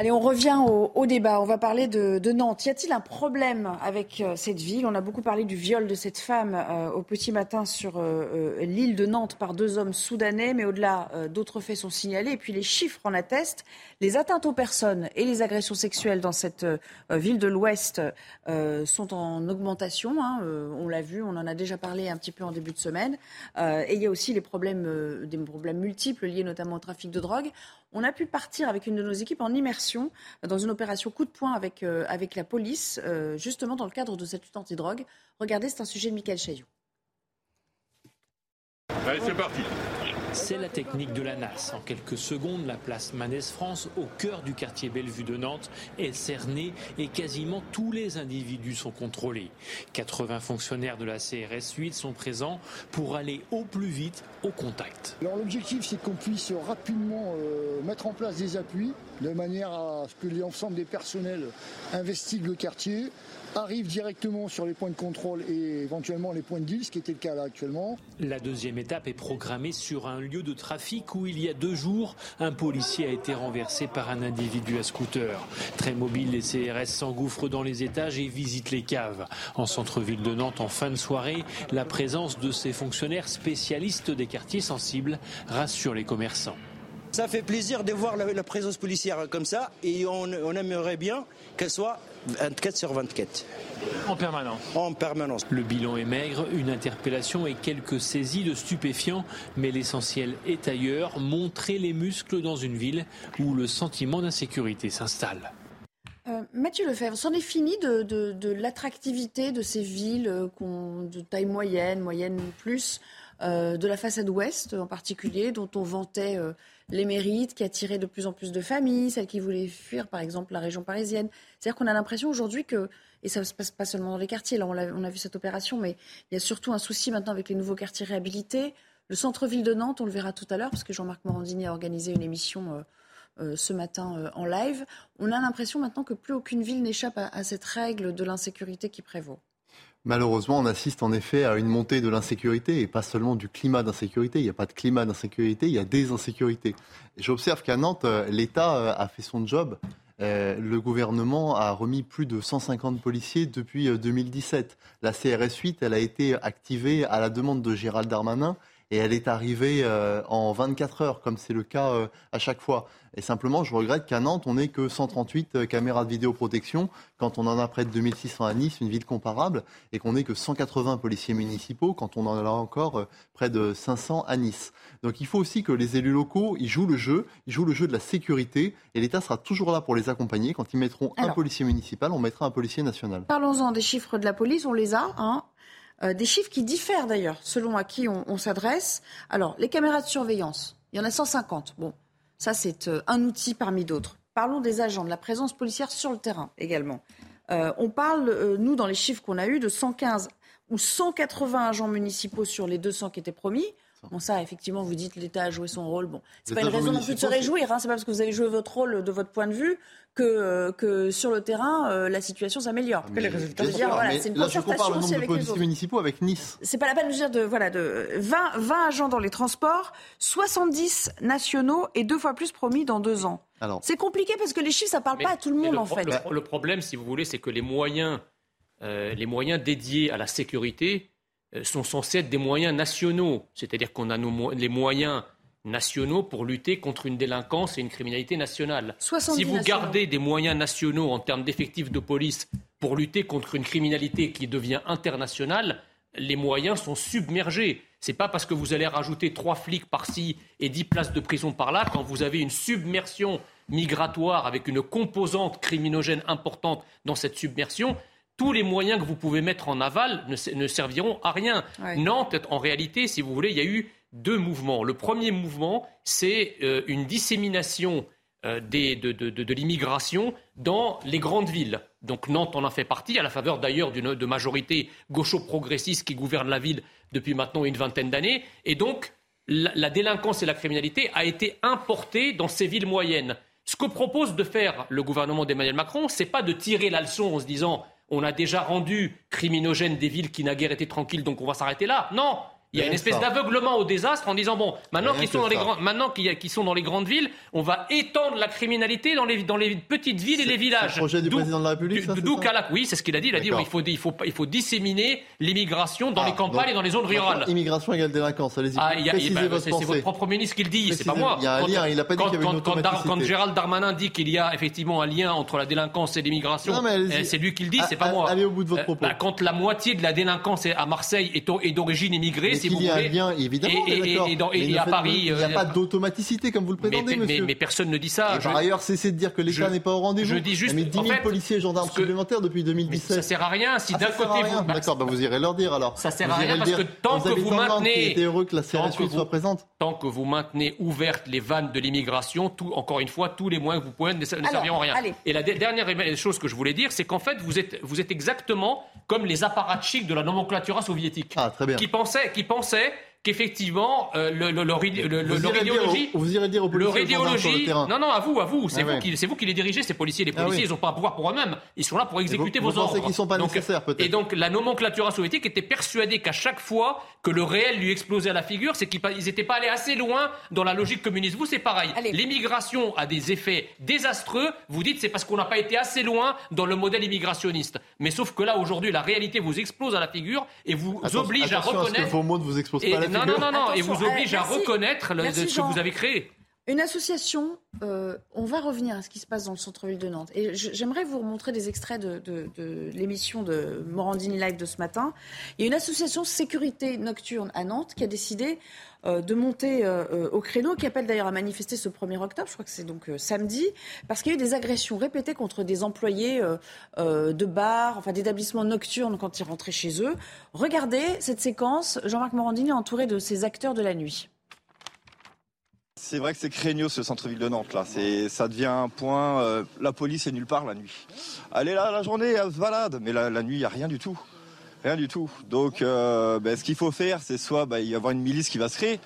Allez, on revient au, débat. On va parler de, Nantes. Y a-t-il un problème avec euh, cette ville? On a beaucoup parlé du viol de cette femme euh, au petit matin sur euh, l'île de Nantes par deux hommes soudanais, mais au-delà, d'autres faits sont signalés. Et puis les chiffres en attestent. Les atteintes aux personnes et les agressions sexuelles dans cette ville de l'Ouest sont en augmentation. Hein. on l'a vu, on en a déjà parlé un petit peu en début de semaine. et il y a aussi les problèmes, des problèmes multiples liés notamment au trafic de drogue. On a pu partir avec une de nos équipes en immersion dans une opération coup de poing avec, euh, la police, euh, justement dans le cadre de cette lutte anti-drogue. Regardez, c'est un sujet de Michael Chaillot. Allez, c'est parti. C'est la technique de la NAS. En quelques secondes, la place Manès France, au cœur du quartier Bellevue de Nantes, est cernée et quasiment tous les individus sont contrôlés. 80 fonctionnaires de la CRS 8 sont présents pour aller au plus vite au contact. L'objectif, c'est qu'on puisse rapidement euh, mettre en place des appuis de manière à ce que l'ensemble des personnels investiguent le quartier, arrive directement sur les points de contrôle et éventuellement les points de deal, ce qui était le cas là actuellement. La deuxième étape est programmée sur un lieu de trafic où il y a deux jours, un policier a été renversé par un individu à scooter. Très mobile, les CRS s'engouffrent dans les étages et visitent les caves. En centre-ville de Nantes, en fin de soirée, la présence de ces fonctionnaires spécialistes des quartiers sensibles rassure les commerçants. Ça fait plaisir de voir la, présence policière comme ça et on aimerait bien qu'elle soit 24 sur 24. En permanence En permanence. Le bilan est maigre, une interpellation et quelques saisies de stupéfiants, mais l'essentiel est ailleurs, montrer les muscles dans une ville où le sentiment d'insécurité s'installe. Euh, Mathieu Lefebvre, c'en est fini de, l'attractivité de ces villes euh, de taille moyenne, moyenne plus, euh, de la façade ouest en particulier, dont on vantait les mérites, qui attiraient de plus en plus de familles, celles qui voulaient fuir, par exemple, la région parisienne. C'est-à-dire qu'on a l'impression aujourd'hui que, et ça ne se passe pas seulement dans les quartiers, là on a, on a vu cette opération, mais il y a surtout un souci maintenant avec les nouveaux quartiers réhabilités. Le centre-ville de Nantes, on le verra tout à l'heure, parce que Jean-Marc Morandini a organisé une émission euh, euh, ce matin euh, en live. On a l'impression maintenant que plus aucune ville n'échappe à cette règle de l'insécurité qui prévaut. Malheureusement, on assiste en effet à une montée de l'insécurité et pas seulement du climat d'insécurité. Il n'y a pas de climat d'insécurité, il y a des insécurités. J'observe qu'à Nantes, euh, l'État euh, a fait son job le gouvernement a remis plus de 150 policiers depuis 2017. La CRS 8, elle a été activée à la demande de Gérald Darmanin et elle est arrivée euh, en 24 heures, comme c'est le cas euh, à chaque fois. Et simplement, je regrette qu'à Nantes, on n'ait que 138 euh, caméras de vidéoprotection, quand on en a près de 2600 à Nice, une ville comparable, et qu'on n'ait que 180 policiers municipaux, quand on en a encore près de 500 à Nice. Donc il faut aussi que les élus locaux, ils jouent le jeu, ils jouent le jeu de la sécurité, et l'État sera toujours là pour les accompagner. Quand ils mettront un policier municipal, on mettra un policier national. Parlons-en des chiffres de la police, on les a. Hein euh, des chiffres qui diffèrent d'ailleurs selon à qui on, s'adresse. Alors, les caméras de surveillance, il y en a 150. Bon, ça c'est euh, un outil parmi d'autres. Parlons des agents, de la présence policière sur le terrain également. Euh, on parle, nous, dans les chiffres qu'on a eus, de 115 ou 180 agents municipaux sur les 200 qui étaient promis. Bon, ça, effectivement, vous dites l'État a joué son rôle. Bon, c'est pas une raison non plus de se réjouir. Hein. C'est pas parce que vous avez joué votre rôle de votre point de vue que, euh, que sur le terrain, euh, la situation s'améliore. Que les résultats dire, voilà, c'est une là, je compare le nombre de policiers municipaux avec Nice. C'est pas la peine de dire de, voilà, de 20, 20 agents dans les transports, 70 nationaux et deux fois plus promis dans deux ans. C'est compliqué parce que les chiffres, ça parle pas à tout le monde, en fait. Le, problème, si vous voulez, c'est que les moyens, euh, les moyens dédiés à la sécurité sont censés être des moyens nationaux. C'est-à-dire qu'on a nos, les moyens nationaux pour lutter contre une délinquance et une criminalité nationale. Si vous gardez des moyens nationaux en termes d'effectifs de police pour lutter contre une criminalité qui devient internationale, les moyens sont submergés. Ce n'est pas parce que vous allez rajouter trois flics par-ci et dix places de prison par-là, quand vous avez une submersion migratoire avec une composante criminogène importante dans cette submersion, tous les moyens que vous pouvez mettre en aval ne, serviront à rien. Nantes, en réalité, si vous voulez, il y a eu deux mouvements. Le premier mouvement, c'est euh, une dissémination euh, de, l'immigration dans les grandes villes. Donc Nantes en a fait partie, à la faveur d'ailleurs d'une de majorité gaucho-progressiste qui gouverne la ville depuis maintenant une vingtaine d'années. Et donc la, délinquance et la criminalité a été importée dans ces villes moyennes. Ce que propose de faire le gouvernement d'Emmanuel Macron, c'est pas de tirer la leçon en se disant on a déjà rendu criminogènes des villes qui naguère été tranquilles, donc on va s'arrêter là. Non, il y a une espèce d'aveuglement au désastre en disant bon, maintenant qu'ils sont, dans les maintenant qu'ils sont dans les grandes villes, on va étendre la criminalité dans les, dans les petites villes et les villages. Le projet du président de la République. D'où oui, c'est ce qu'il a dit. Il a dit il faut, il faut, il faut disséminer l'immigration dans ah, les campagnes et dans les zones rurales. Immigration égale délinquance. Allez-y. Ah, c'est votre propre ministre qui le dit. C'est pas moi. Il y a un lien. Il a pas dit qu'il y avait une automaticité. Quand Gérald Darmanin dit qu'il y a effectivement un lien entre la délinquance et l'immigration, eh, c'est lui qui le dit. C'est pas moi. Allez au bout de votre propos. Bah, quand la moitié de la délinquance à Marseille est d'origine immigrée, si vous voulez évidemment. Et, à Paris. Il n'y a pas d'automaticité, comme vous le prétendez, monsieur. Mais, personne ne dit ça. Par ailleurs, cessez de dire que l'État n'est pas au rendez-vous. Je dis juste. Mais 10 000 policiers et gendarmes supplémentaires depuis 2017. Ça sert à rien. Si ah, d'un côté vous. D'accord, bah, vous irez leur dire alors. Ça sert à rien parce que tant que vous maintenez. heureux que la CRS soit présente. Tant que vous maintenez ouvertes les vannes de l'immigration, encore une fois, tous les moyens que vous pouvez ne serviront à rien. Et la dernière chose que je voulais dire, c'est qu'en fait, vous êtes, vous êtes exactement comme les apparatchiks de la nomenclature soviétique. Ah, très bien. Qui pensaient, qui pensaient qu'effectivement euh, le, le, leur, idéologie, vous irez dire aux policiers idéologie, non non à vous à vous. C'est ah vous qui c'est vous qui les dirigez ces policiers. Les ah policiers ils n'ont pas à pouvoir pour eux-mêmes. Ils sont là pour exécuter vos vous ordres. qu'ils sont pas nécessaires peut-être et donc la nomenclature soviétique était persuadée qu'à chaque fois que le réel lui explosait à la figure c'est qu'ils n'étaient pas allés assez loin dans la logique communiste. Vous c'est pareil. L'immigration a des effets désastreux. Vous dites c'est parce qu'on n'a pas été assez loin dans le modèle immigrationniste. Mais sauf que là aujourd'hui la réalité vous explose à la figure et vous oblige à reconnaître vos mots ne vous explosent pas non, non, non, non, et vous oblige à reconnaître ce que vous avez créé. Une association, euh, on va revenir à ce qui se passe dans le centre-ville de Nantes. Et j'aimerais vous remontrer des extraits de, l'émission de Morandini Live de ce matin. Il y a une association sécurité nocturne à Nantes qui a décidé euh, de monter euh, au créneau, qui appelle d'ailleurs à manifester ce 1er octobre, je crois que c'est donc samedi, parce qu'il y a eu des agressions répétées contre des employés de bars, enfin d'établissements nocturnes quand ils rentraient chez eux. Regardez cette séquence, Jean-Marc Morandini est entouré de ces acteurs de la nuit. C'est vrai que c'est craignos ce centre-ville de Nantes là. C'est, ça devient un point. Euh, la police est nulle part la nuit. Elle est là la journée, elle se balade, mais la, nuit il n'y a rien du tout, rien du tout. Donc, euh, ben, ce qu'il faut faire, c'est soit ben, y avoir une milice qui va se créer,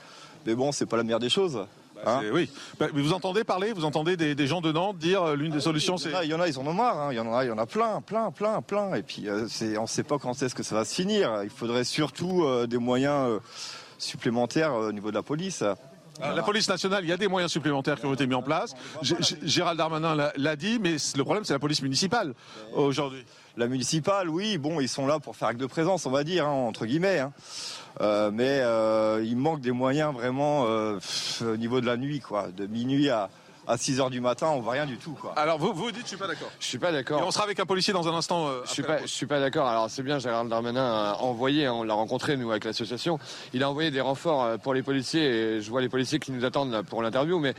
mais bon, c'est pas la meilleure des choses. Bah, hein. oui. Bah, vous entendez parler, vous entendez des, gens de Nantes dire euh, l'une des ah solutions, c'est. Il y en a, ils en ont marre. Hein. Il y en a, il y en a plein, plein, plein, plein. Et puis, on ne sait pas quand est-ce que ça va se finir. Il faudrait surtout des moyens supplémentaires au niveau de la police. La police nationale, il y a des moyens supplémentaires qui ont été mis en place. Gérald Darmanin l'a dit, mais le problème, c'est la police municipale aujourd'hui. La municipale, oui, bon, ils sont là pour faire acte de présence, on va dire, hein, entre guillemets. Hein. Euh, mais euh, il manque des moyens vraiment euh, au niveau de la nuit, quoi, de minuit à, à 6 h du matin, on voit rien du tout. Quoi. Alors vous, vous dites, je suis pas d'accord. Je suis pas d'accord. Et on sera avec un policier dans un instant. je suis pas, je suis pas d'accord. Alors c'est bien, Gérald Darmanin a envoyé, hein, on l'a rencontré nous avec l'association. Il a envoyé des renforts pour les policiers et je vois les policiers qui nous attendent pour l'interview, mais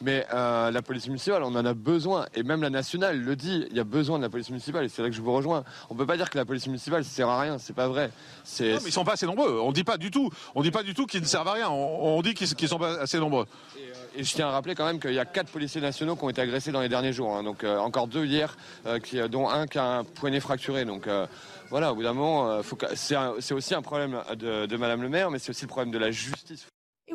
mais euh, la police municipale, on en a besoin. Et même la nationale le dit, il y a besoin de la police municipale. Et c'est là que je vous rejoins. On peut pas dire que la police municipale sert à rien. C'est pas vrai. Non, mais ils sont pas assez nombreux. On dit pas du tout. On dit pas du tout qu'ils ne servent à rien. On, dit qu'ils sont pas assez nombreux. Et, je tiens à rappeler quand même qu'il y a quatre policiers nationaux qui ont été agressés dans les derniers jours. Hein. Donc euh, encore deux hier, euh, qui, dont un qui a un poignet fracturé. Donc voilà, au bout d'un moment, c'est aussi un problème de, Madame le maire, mais c'est aussi le problème de la justice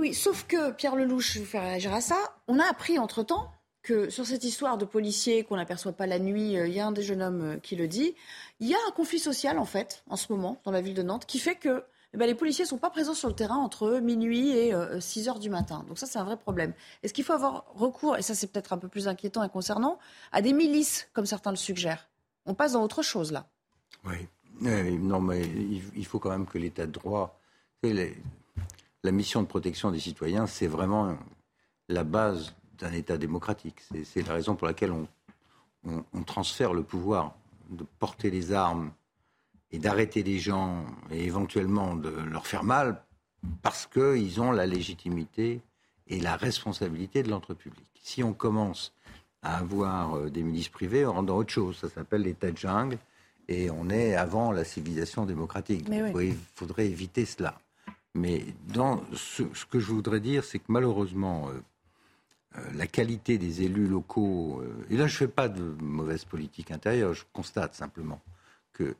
oui, sauf que, Pierre Lelouch, je vais vous faire réagir à ça, on a appris entre-temps que sur cette histoire de policiers qu'on n'aperçoit pas la nuit, euh, il y a un des jeunes hommes euh, qui le dit, il y a un conflit social en fait, en ce moment, dans la ville de Nantes, qui fait que eh ben, les policiers ne sont pas présents sur le terrain entre minuit et 6 euh, heures du matin. Donc ça, c'est un vrai problème. Est-ce qu'il faut avoir recours, et ça c'est peut-être un peu plus inquiétant et concernant, à des milices, comme certains le suggèrent? On passe dans autre chose là. Oui, non, mais il faut quand même que l'État de droit la mission de protection des citoyens, c'est vraiment la base d'un État démocratique. C'est la raison pour laquelle on, transfère le pouvoir de porter les armes et d'arrêter les gens et éventuellement de leur faire mal parce qu'ils ont la légitimité et la responsabilité de l'entre public. Si on commence à avoir euh, des milices privées, on rentre dans autre chose. Ça s'appelle l'état de jungle et on est avant la civilisation démocratique. Il faudrait éviter cela. Mais dans ce, que je voudrais dire, c'est que malheureusement, euh, euh, la qualité des élus locaux, euh, et là je ne fais pas de mauvaise politique intérieure, je constate simplement que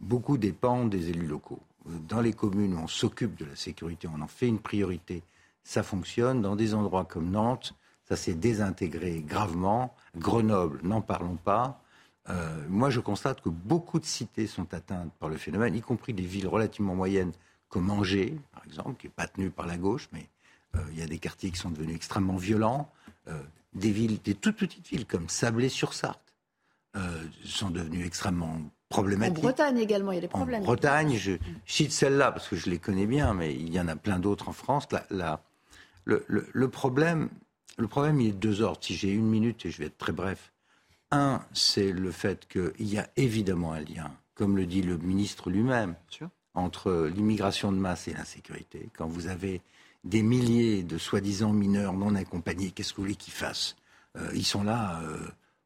beaucoup dépendent des élus locaux. Dans les communes où on s'occupe de la sécurité, on en fait une priorité, ça fonctionne. Dans des endroits comme Nantes, ça s'est désintégré gravement. Grenoble, n'en parlons pas. moi, je constate que beaucoup de cités sont atteintes par le phénomène, y compris des villes relativement moyennes comme Angers, par exemple, qui n'est pas tenu par la gauche, mais euh, il y a des quartiers qui sont devenus extrêmement violents. Euh, des villes, des toutes petites villes comme Sablé-sur-Sarthe euh, sont devenues extrêmement problématiques. En Bretagne également, il y a des problèmes. En Bretagne, je cite celle-là parce que je les connais bien, mais il y en a plein d'autres en France. le, problème, le problème, il est de deux ordres. Si j'ai une minute, et je vais être très bref. Un, c'est le fait qu'il y a évidemment un lien, comme le dit le ministre lui-même, entre l'immigration de masse et l'insécurité. Quand vous avez des milliers de soi-disant mineurs non accompagnés, qu'est-ce que vous voulez qu'ils fassent? Euh, Ils sont là euh,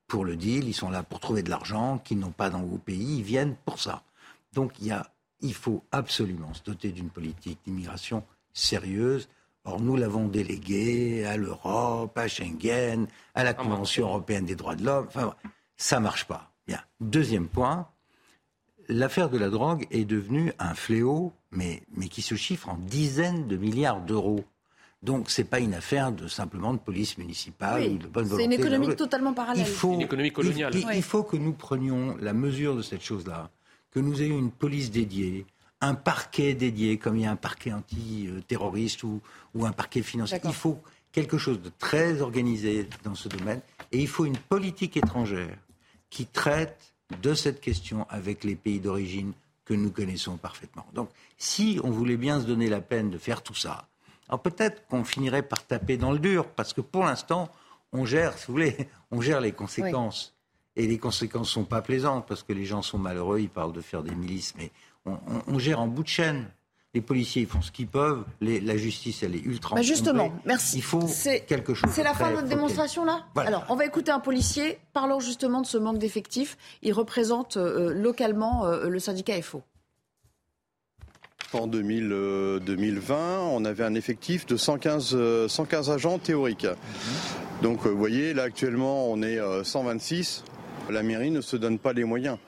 pour le deal, ils sont là pour trouver de l'argent qu'ils n'ont pas dans vos pays, ils viennent pour ça. Donc il, y a, il faut absolument se doter d'une politique d'immigration sérieuse. Or, nous l'avons délégué à l'Europe, à Schengen, à la Convention européenne des droits de l'homme. Enfin, ça marche pas. Bien. Deuxième point, l'affaire de la drogue est devenue un fléau, mais, mais qui se chiffre en dizaines de milliards d'euros. Donc, ce n'est pas une affaire de simplement de police municipale ou de bonne volonté. C'est une économie totalement parallèle. Il faut, une économie coloniale. Il, faut que nous prenions la mesure de cette chose-là, que nous ayons une police dédiée, un parquet dédié, comme il y a un parquet anti-terroriste ou, ou un parquet financier. Il faut quelque chose de très organisé dans ce domaine. Et il faut une politique étrangère qui traite de cette question avec les pays d'origine que nous connaissons parfaitement. Donc, si on voulait bien se donner la peine de faire tout ça, alors peut-être qu'on finirait par taper dans le dur, parce que pour l'instant, on gère, si vous voulez, on gère les conséquences. Et les conséquences ne sont pas plaisantes, parce que les gens sont malheureux, ils parlent de faire des milices, mais on gère en bout de chaîne. Les policiers ils font ce qu'ils peuvent, la justice elle est ultra. Bah justement, merci. Il faut quelque chose. C'est la fin de notre démonstration là? Alors, on va écouter un policier parlant justement de ce manque d'effectifs. Il représente euh, localement euh, le syndicat FO. En 2020, euh, on avait un effectif de 115, 115 agents théoriques. Mhm. Donc, vous voyez, là actuellement, on est 126. La mairie ne se donne pas les moyens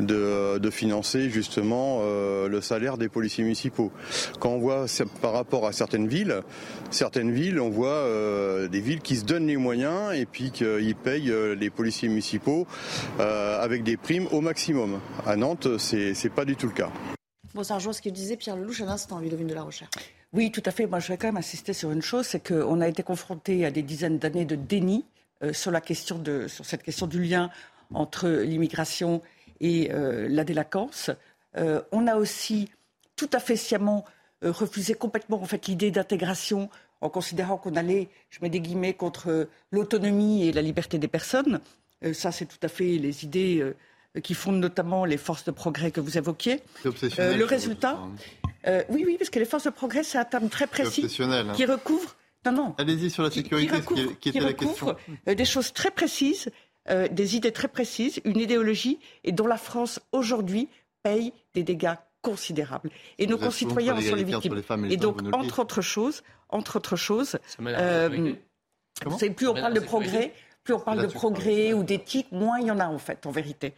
de, financer justement euh, le salaire des policiers municipaux. Quand on voit par rapport à certaines villes, certaines villes, on voit euh, des villes qui se donnent les moyens et puis qu'ils payent euh, les policiers municipaux avec des primes au maximum. À Nantes, c'est pas du tout le cas. Bon, ça rejoint ce que disait Pierre Lelouch à l'instant, Ludovine de la Recherche. Oui, tout à fait. Moi, je vais quand même insister sur une chose, c'est qu'on a été confronté à des dizaines d'années de déni euh, sur, la question de, sur cette question du lien entre l'immigration et euh, la délinquance. Euh, on a aussi tout à fait sciemment refusé complètement en fait l'idée d'intégration en considérant qu'on allait, je mets des guillemets, contre l'autonomie et la liberté des personnes. ça, c'est tout à fait les idées qui fondent notamment les forces de progrès que vous évoquiez. le résultat, hein. oui, oui, parce que les forces de progrès, c'est un terme très précis hein. qui recouvre non, non. Allez-y sur la sécurité, qui, était la question. Euh, des choses très précises, euh, des idées très précises, une idéologie, et dont la France aujourd'hui paye des dégâts considérables. Et nos concitoyens en sont les victimes. et, donc, entre autres choses, entre autres choses, euh, plus on parle de progrès, plus on parle de progrès ou d'éthique, moins il y en a en fait, en vérité.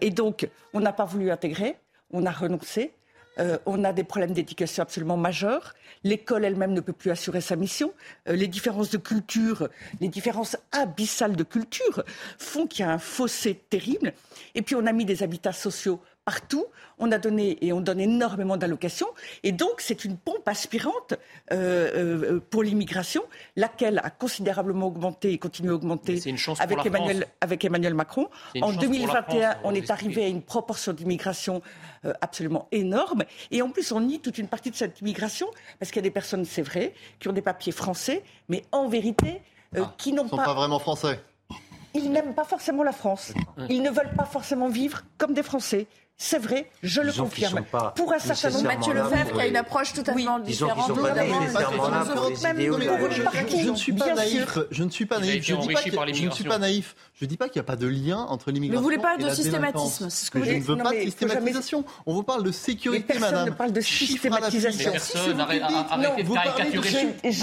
et donc, on n'a pas voulu intégrer, on a renoncé. Euh, on a des problèmes d'éducation absolument majeurs. L'école elle-même ne peut plus assurer sa mission. Euh, les différences de culture, les différences abyssales de culture font qu'il y a un fossé terrible. Et puis on a mis des habitats sociaux partout. On a donné et on donne énormément d'allocations. Et donc, c'est une pompe aspirante euh, euh, pour l'immigration, laquelle a considérablement augmenté et continue à augmenter avec, Emmanuel, avec Emmanuel Macron. En 2021, on est arrivé à une proportion d'immigration euh, absolument énorme. Et en plus, on nie toute une partie de cette immigration, parce qu'il y a des personnes, c'est vrai, qui ont des papiers français, mais en vérité, ah, qui n'ont pas... pas vraiment français ils n'aiment pas forcément la France. Ils ne veulent pas forcément vivre comme des Français. C'est vrai, je le confirme. Pour un certain nombre, Mathieu Lefebvre qui a une approche totalement différente. Je ne suis pas naïf. Je ne suis pas naïf. Je ne suis pas naïf. Je ne dis pas qu'il n'y a pas de lien entre l'immigration et la délinquance. Mais vous voulez pas de systématisme ce que Je ne veux pas de systématisation. On vous parle de sécurité, madame. ne parle de systématisation.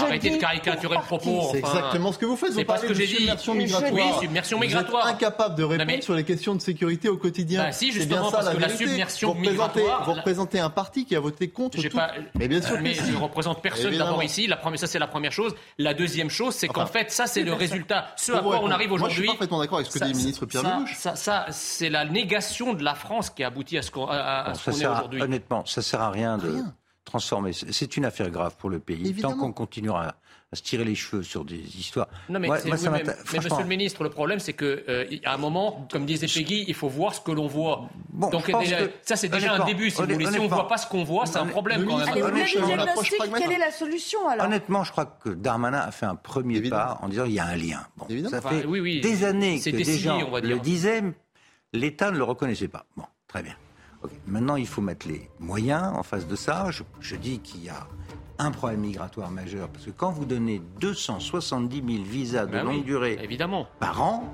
Arrêtez de caricaturer le propos. C'est exactement ce que vous faites. Vous parlez de submersion migratoire. Oui, submersion migratoire. Incapable de répondre sur les questions de sécurité au quotidien. Si, justement, parce que la submersion migratoire. Vous représentez un parti qui a voté contre tout. Mais bien sûr. Mais je ne représente personne d'abord ici. Ça, c'est la première chose. La deuxième chose, c'est qu'en fait, ça, c'est le résultat. Ce à quoi on arrive aujourd'hui. Je suis parfaitement d'accord avec ce que dit le ministre Pierre Lelouch. Ça, c'est la négation de la France qui aboutit à ce qu'on est aujourd'hui. Honnêtement, ça ne sert à rien de transformer. C'est une affaire grave pour le pays. Tant qu'on continuera à se tirer les cheveux sur des histoires. Non, mais, mais, Monsieur le Ministre, le problème, c'est qu'à euh, un moment, comme disait Peggy, il faut voir ce que l'on voit. Donc ça, c'est déjà un début, si vous. Si on ne voit pas ce qu'on voit, c'est un problème quand même. Allez, diagnostic, quelle est la solution alors Honnêtement, je crois que Darmanin a fait un premier pas en disant il y a un lien. Bon, ça fait des années que des gens le disaient, l'État ne le reconnaissait pas. Bon, très bien. Maintenant, il faut mettre les moyens en face de ça. je dis qu'il y a un problème migratoire majeur. Parce que quand vous donnez 270 000 visas de ben longue durée évidemment. par an,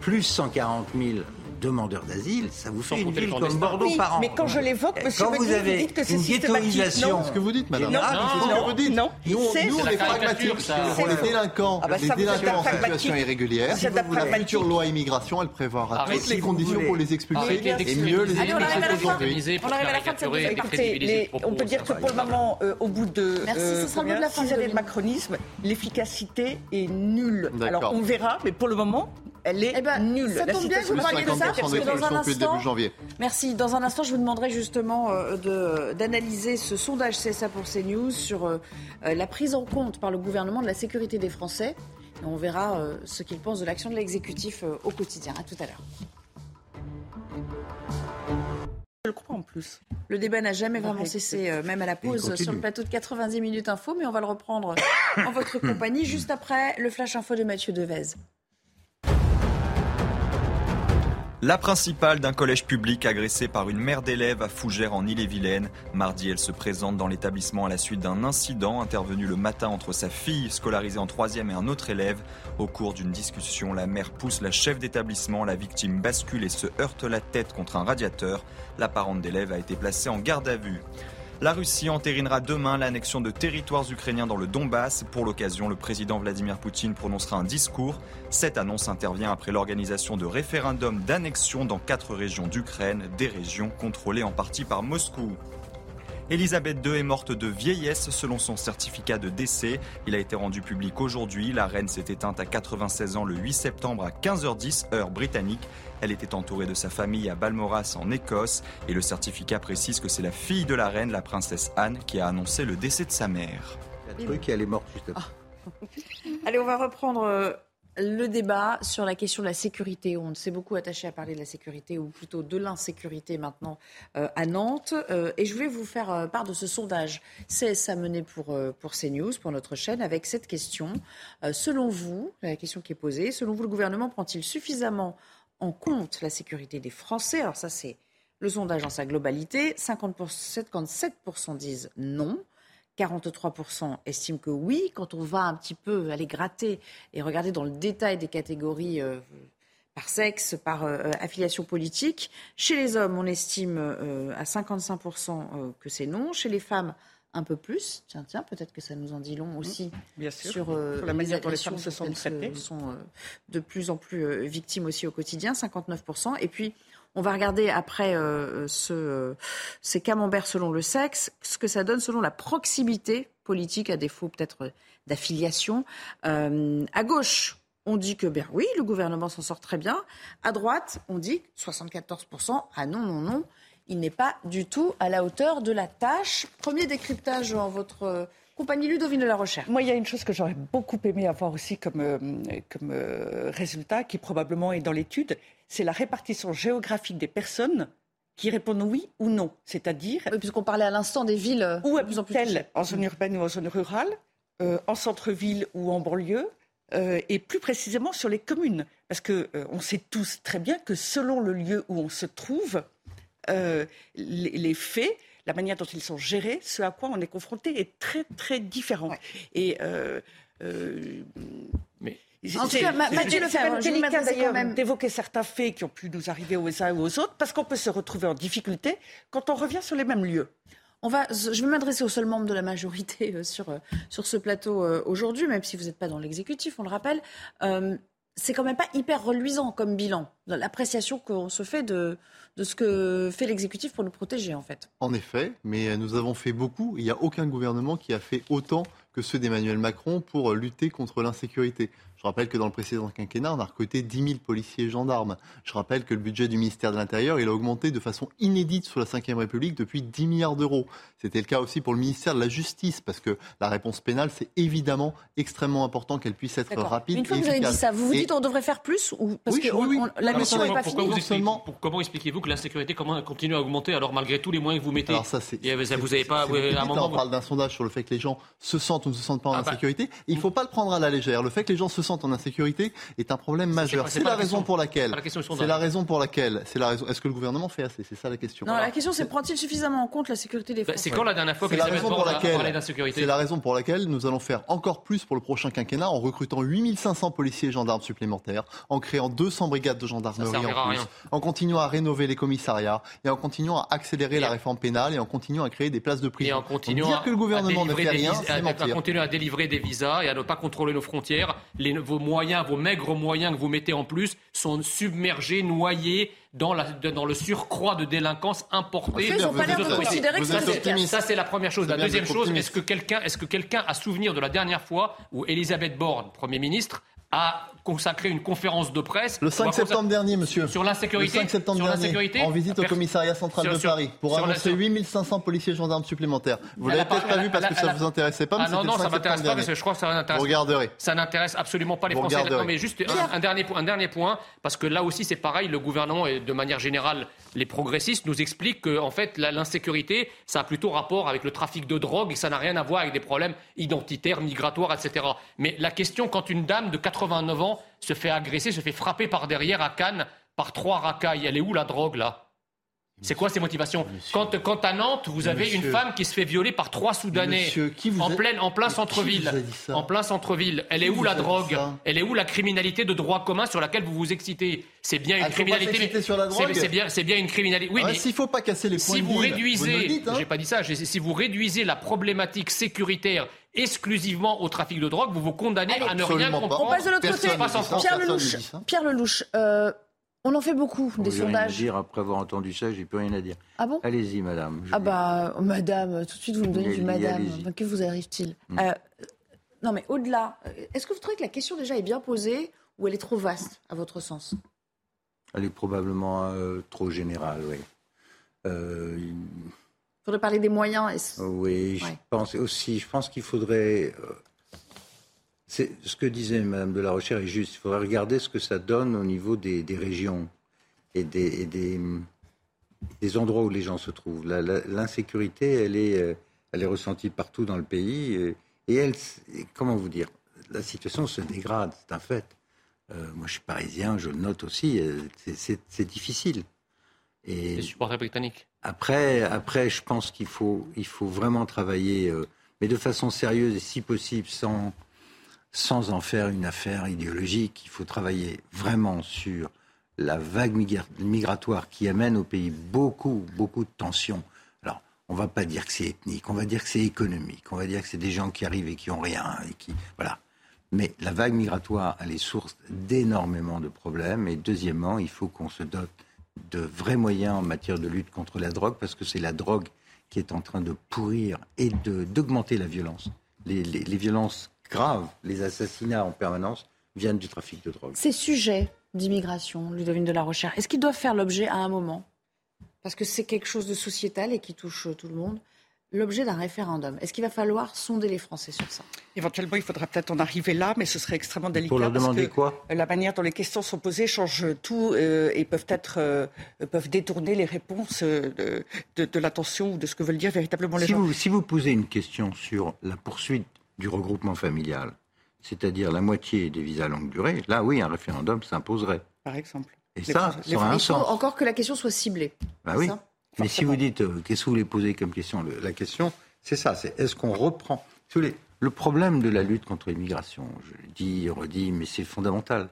plus 140 000 demandeurs d'asile, ça vous fait une ville comme Bordeaux par an. Mais quand je l'évoque, monsieur quand vous avez vous dites que c'est systématisation, ce que vous dites, madame. Non, que vous dites. Non, nous, nous on est pragmatiques. Pour les délinquants, ah bah les délinquants en situation irrégulière, la future loi immigration, elle prévoira toutes les conditions pour les expulser et mieux les expulser qu'aujourd'hui. On arrive à la fin. de cette On peut dire que pour le moment, euh, au bout de euh, six années de macronisme, l'efficacité est nulle. Alors on verra, mais pour le moment, elle est eh ben, nulle. Ça tombe bien que vous parliez de ça, parce que dans un instant, merci. Dans un instant, je vous demanderai justement euh, d'analyser ce sondage CSA pour CNews sur euh, euh, la prise en compte par le gouvernement de la sécurité des Français. Et on verra ce qu'il pense de l'action de l'exécutif au quotidien. À tout à l'heure. Je le crois en plus. Le débat n'a jamais vraiment cessé, même à la pause sur le plateau de 90 minutes info, mais on va le reprendre en votre compagnie juste après le flash info de Mathieu Devez. La principale d'un collège public agressée par une mère d'élèves à Fougères en Ille-et-Vilaine. Mardi, elle se présente dans l'établissement à la suite d'un incident intervenu le matin entre sa fille scolarisée en troisième et un autre élève. Au cours d'une discussion, la mère pousse la chef d'établissement, la victime bascule et se heurte la tête contre un radiateur. La parente d'élève a été placée en garde à vue. La Russie entérinera demain l'annexion de territoires ukrainiens dans le Donbass. Pour l'occasion, le président Vladimir Poutine prononcera un discours. Cette annonce intervient après l'organisation de référendums d'annexion dans quatre régions d'Ukraine, des régions contrôlées en partie par Moscou. Elisabeth II est morte de vieillesse selon son certificat de décès. Il a été rendu public aujourd'hui. La reine s'est éteinte à 96 ans le 8 septembre à 15h10 heure britannique. Elle était entourée de sa famille à Balmoral en Écosse et le certificat précise que c'est la fille de la reine, la princesse Anne, qui a annoncé le décès de sa mère. Le truc, elle est morte juste après. Allez, on va reprendre euh, le débat sur la question de la sécurité. On s'est beaucoup attaché à parler de la sécurité, ou plutôt de l'insécurité maintenant euh, à Nantes. Euh, et je voulais vous faire euh, part de ce sondage CSA mené pour, pour CNews, pour notre chaîne, avec cette question. selon vous, la question qui est posée, selon vous, le gouvernement prend-il suffisamment en compte la sécurité des Français? Alors ça, c'est le sondage dans sa globalité. 57% disent non. 43% estiment que oui. Quand on va un petit peu aller gratter et regarder dans le détail des catégories euh, par sexe, par euh, affiliation politique, chez les hommes, on estime euh, à 55% que c'est non. Chez les femmes, un peu plus. Tiens, tiens, peut-être que ça nous en dit long aussi Bien sûr. sur, la manière dont les femmes se sont traitées. sont de plus en plus victimes aussi au quotidien, 59%. Et puis, on va regarder après euh, ce, ces camemberts selon le sexe, ce que ça donne selon la proximité politique, à défaut peut-être d'affiliation. Euh, à gauche, on dit que bien oui, le gouvernement s'en sort très bien. À droite, on dit 74%. Ah non, non, non, il n'est pas du tout à la hauteur de la tâche. Premier décryptage en votre compagnie Ludovine de la Recherche. Moi, il y a une chose que j'aurais beaucoup aimé avoir aussi comme, euh, comme résultat, qui probablement est dans l'étude, c'est la répartition géographique des personnes qui répondent oui ou non. C'est-à-dire. puisqu'on parlait à l'instant des villes. Euh, où habitent-elles En zone urbaine ou en zone rurale euh, En centre-ville ou en banlieue euh, Et plus précisément sur les communes. Parce qu'on on sait tous très bien que selon le lieu où on se trouve, les, faits, la manière dont ils sont gérés, ce à quoi on est confronté est très très différent. Et mais en tout cas, Mathieu Lefebvre, délicat d'ailleurs d'évoquer certains faits qui ont pu nous arriver aux uns ou aux autres, parce qu'on peut se retrouver en difficulté quand on revient sur les mêmes lieux. On va, je vais m'adresser aux seuls membres de la majorité euh, sur, euh, sur ce plateau euh, aujourd'hui, même si vous n'êtes pas dans l'exécutif, on le rappelle. C'est quand même pas hyper reluisant comme bilan, l'appréciation qu'on se fait de, de ce que fait l'exécutif pour nous protéger, en fait. En effet, mais nous avons fait beaucoup. Il n'y a aucun gouvernement qui a fait autant que ceux d'Emmanuel Macron pour lutter contre l'insécurité. Je rappelle que dans le précédent quinquennat, on a recruté 10 000 policiers et gendarmes. Je rappelle que le budget du ministère de l'Intérieur, il a augmenté de façon inédite sous la Ve République depuis 10 milliards d'euros. C'était le cas aussi pour le ministère de la Justice, parce que la réponse pénale, c'est évidemment extrêmement important qu'elle puisse être rapide. Une fois que vous avez dit ça, vous vous dites qu'on devrait faire plus ou parce que la mission n'est pas finie Comment expliquez-vous que l'insécurité continue à augmenter alors malgré tous les moyens que vous mettez Alors ça, c'est, vous avez pas un moment, on parle d'un sondage sur le fait que les gens se sentent ou ne se sentent pas en ah bah, insécurité. il ne faut pas le prendre à la légère. Le fait que les gens se en insécurité est un problème majeur. C'est la, raison pour laquelle. C'est la raison pour laquelle. C'est la raison. Est-ce que le gouvernement fait assez? C'est ça la question. Non, la question c'est prend-il suffisamment en compte la sécurité des bah, Français? C'est quand la dernière fois que la raison pour laquelle d'insécurité? C'est la raison pour laquelle nous allons faire encore plus pour le prochain quinquennat en recrutant 8500 policiers et gendarmes supplémentaires, en créant 200 brigades de gendarmerie en plus, en continuant à rénover les commissariats et en continuant à accélérer la réforme pénale et en continuant à créer des places de prison. Et en continuant dire que le gouvernement ne fait rien, c'est mentir. continuer à délivrer des visas et à ne pas contrôler nos frontières. Les, vos moyens, vos maigres moyens que vous mettez en plus sont submergés, noyés dans, la, dans le surcroît de délinquance importée. Ils n'ont pas l'air de considérer que c'est Ça, c'est la première chose. La deuxième chose, est-ce que quelqu'un est qu a souvenir de la dernière fois où Elisabeth Borne, Premier ministre, a consacré une conférence de presse. Le 5 septembre dernier, monsieur. Sur l'insécurité. Le 5 septembre dernier, en visite au commissariat central de Paris, pour annoncer 8500 policiers et gendarmes supplémentaires. Vous l'avez peut-être pas vu parce que ça ne vous intéressait pas, mais ah non, non, ça m'intéresse pas, parce que je crois que ça n'intéresse Vous regarderez. Ça n'intéresse absolument pas les Français. Non, mais juste un, dernier, un dernier point, parce que là aussi, c'est pareil, le gouvernement, et de manière générale, les progressistes nous expliquent que, en fait, l'insécurité, ça a plutôt rapport avec le trafic de drogue et ça n'a rien à voir avec des problèmes identitaires, migratoires, etc. Mais la question, quand une dame de 89 ans se fait agresser, se fait frapper par derrière à Cannes par trois racailles, elle est où la drogue, là? C'est quoi ces motivations quand, quand, à Nantes, vous avez une femme qui se fait violer par trois Soudanais en, plein, en plein centre-ville. En plein centre-ville. Elle est où la drogue Elle est où la criminalité de droit commun sur laquelle vous vous excitez C'est bien une criminalité. C'est bien, bien, une criminalité. Oui, mais s'il faut pas casser les points si vous réduisez, hein. j'ai pas dit ça. Si vous réduisez la problématique sécuritaire exclusivement au trafic de drogue, vous vous condamnez à ne rien comprendre. On passe de l'autre côté. Pierre Lelouch, Pierre Lelouch euh, On en fait beaucoup, des sondages. Rien à dire après avoir entendu ça, j'ai plus rien à dire. Ah bon? Allez-y, madame. Ah bah, madame, tout de suite vous me donnez du madame. que vous arrive-t-il? Hmm. euh, Non mais au-delà, euh, est-ce que vous trouvez que la question déjà est bien posée ou elle est trop vaste, à votre sens? Elle est probablement euh, trop générale, oui. Il faudrait parler des moyens. Oui, je pense aussi, je pense qu'il faudrait c'est ce que disait Mme de la Rochère est juste. Il faudrait regarder ce que ça donne au niveau des, régions et, des, des, endroits où les gens se trouvent. L'insécurité, elle est, euh, elle est ressentie partout dans le pays. Et, elle, comment vous dire, la situation se dégrade, c'est un fait. Euh, moi, je suis parisien, je le note aussi. Euh, c'est difficile. Et les supporters britanniques. Après, après, je pense qu'il faut, il faut vraiment travailler, mais de façon sérieuse et si possible sans sans en faire une affaire idéologique. Il faut travailler vraiment sur la vague migratoire qui amène au pays beaucoup, beaucoup de tensions. Alors, on ne va pas dire que c'est ethnique, on va dire que c'est économique, on va dire que c'est des gens qui arrivent et qui ont rien, et qui, voilà. Mais la vague migratoire, elle est source d'énormément de problèmes. Et deuxièmement, il faut qu'on se dote de vrais moyens en matière de lutte contre la drogue, parce que c'est la drogue qui est en train de pourrir et d'augmenter la violence. Les, violences graves, les assassinats en permanence, viennent du trafic de drogue. Ces sujets d'immigration, Ludovine de la Recherche, est-ce qu'ils doivent faire l'objet à un moment, parce que c'est quelque chose de sociétal et qui touche tout le monde, l'objet d'un référendum Est-ce qu'il va falloir sonder les Français sur ça? Éventuellement, il faudra peut-être en arriver là, mais ce serait extrêmement délicat. Pour leur demander parce que quoi? La manière dont les questions sont posées change tout euh, et peuvent être euh, peuvent détourner les réponses euh, de, de, l'attention ou de ce que veulent dire véritablement les gens. si vous posez une question sur la poursuite du regroupement familial, c'est-à-dire la moitié des visas longue durée, là oui, un référendum s'imposerait. Par exemple. Et ça, ça aura un sens. Encore que la question soit ciblée. Bah oui. Mais si vous dites, euh, qu'est-ce que vous voulez poser comme question? La question, c'est ça, c'est est-ce qu'on reprend Le problème de la lutte contre l'immigration, je le dis, redis, mais c'est fondamental,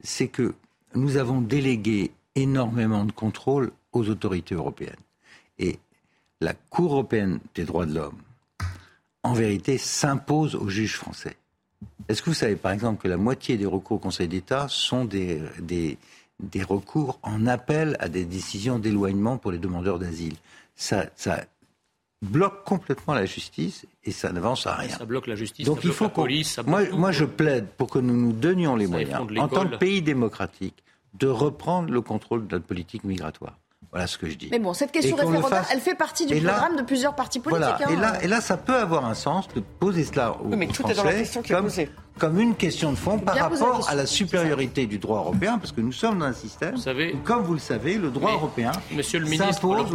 c'est que nous avons délégué énormément de contrôle aux autorités européennes. Et la Cour européenne des droits de l'homme, en vérité, s'impose aux juges français. Est-ce que vous savez, par exemple, que la moitié des recours au Conseil d'État sont des, des, des, recours en appel à des décisions d'éloignement pour les demandeurs d'asile? Ça, ça bloque complètement la justice et ça n'avance à rien. Ça bloque la justice, Donc ça il faut la police. moi, moi, je plaide pour que nous nous donnions les moyens, en tant que pays démocratique, de reprendre le contrôle de notre politique migratoire. Voilà ce que je dis. Mais bon, cette question référendaire, elle fait partie du programme de plusieurs partis politiques. Voilà. Et, là, et là, ça peut avoir un sens de poser cela aux mais tout est dans la question qui comme, posée. comme une question de fond par rapport à la supériorité du droit européen, parce que nous sommes dans un système vous savez, où, comme vous le savez, le droit européen Monsieur le ministre, le problème,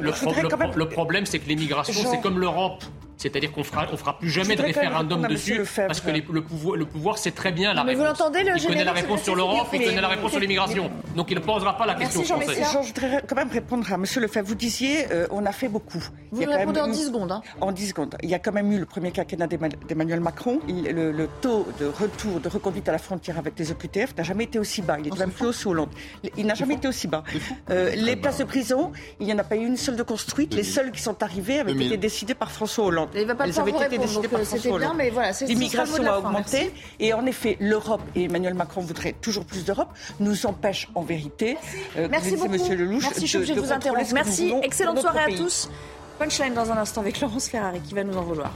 le, le problème c'est que l'immigration, c'est comme l'Europe. C'est-à-dire qu'on fera, on fera plus jamais de référendum dessus parce que le, pouvoir, le pouvoir sait très bien la mais réponse. Vous l'entendez, le il connaît la réponse sur l'Europe, il connaît la réponse sur l'immigration. Donc il ne posera pas la question française. Jean, je voudrais quand même répondre à Monsieur Lefebvre. Vous disiez, euh, on a fait beaucoup. Vous répondez en 10 secondes. Hein. En 10 secondes. Il y a quand même eu le premier quinquennat d'Emmanuel Macron. le, taux de retour, de reconduite à la frontière avec les OQTF n'a jamais été aussi bas. Il est même plus haut sous Hollande. Il n'a jamais été aussi bas. Euh, les places de prison, il n'y en a pas eu une seule de construite. Les seules qui sont arrivées avaient été décidées par François Hollande. Il va pas bien, mais voilà, L'immigration a augmenté. Et en effet, l'Europe, et Emmanuel Macron voudrait toujours plus d'Europe, nous empêche en vérité, euh, Merci beaucoup. Monsieur Lelouch, Merci, je de, vous interrompre. Merci, excellente soirée à tous. Punchline dans un instant avec Laurence Ferrari qui va nous en vouloir.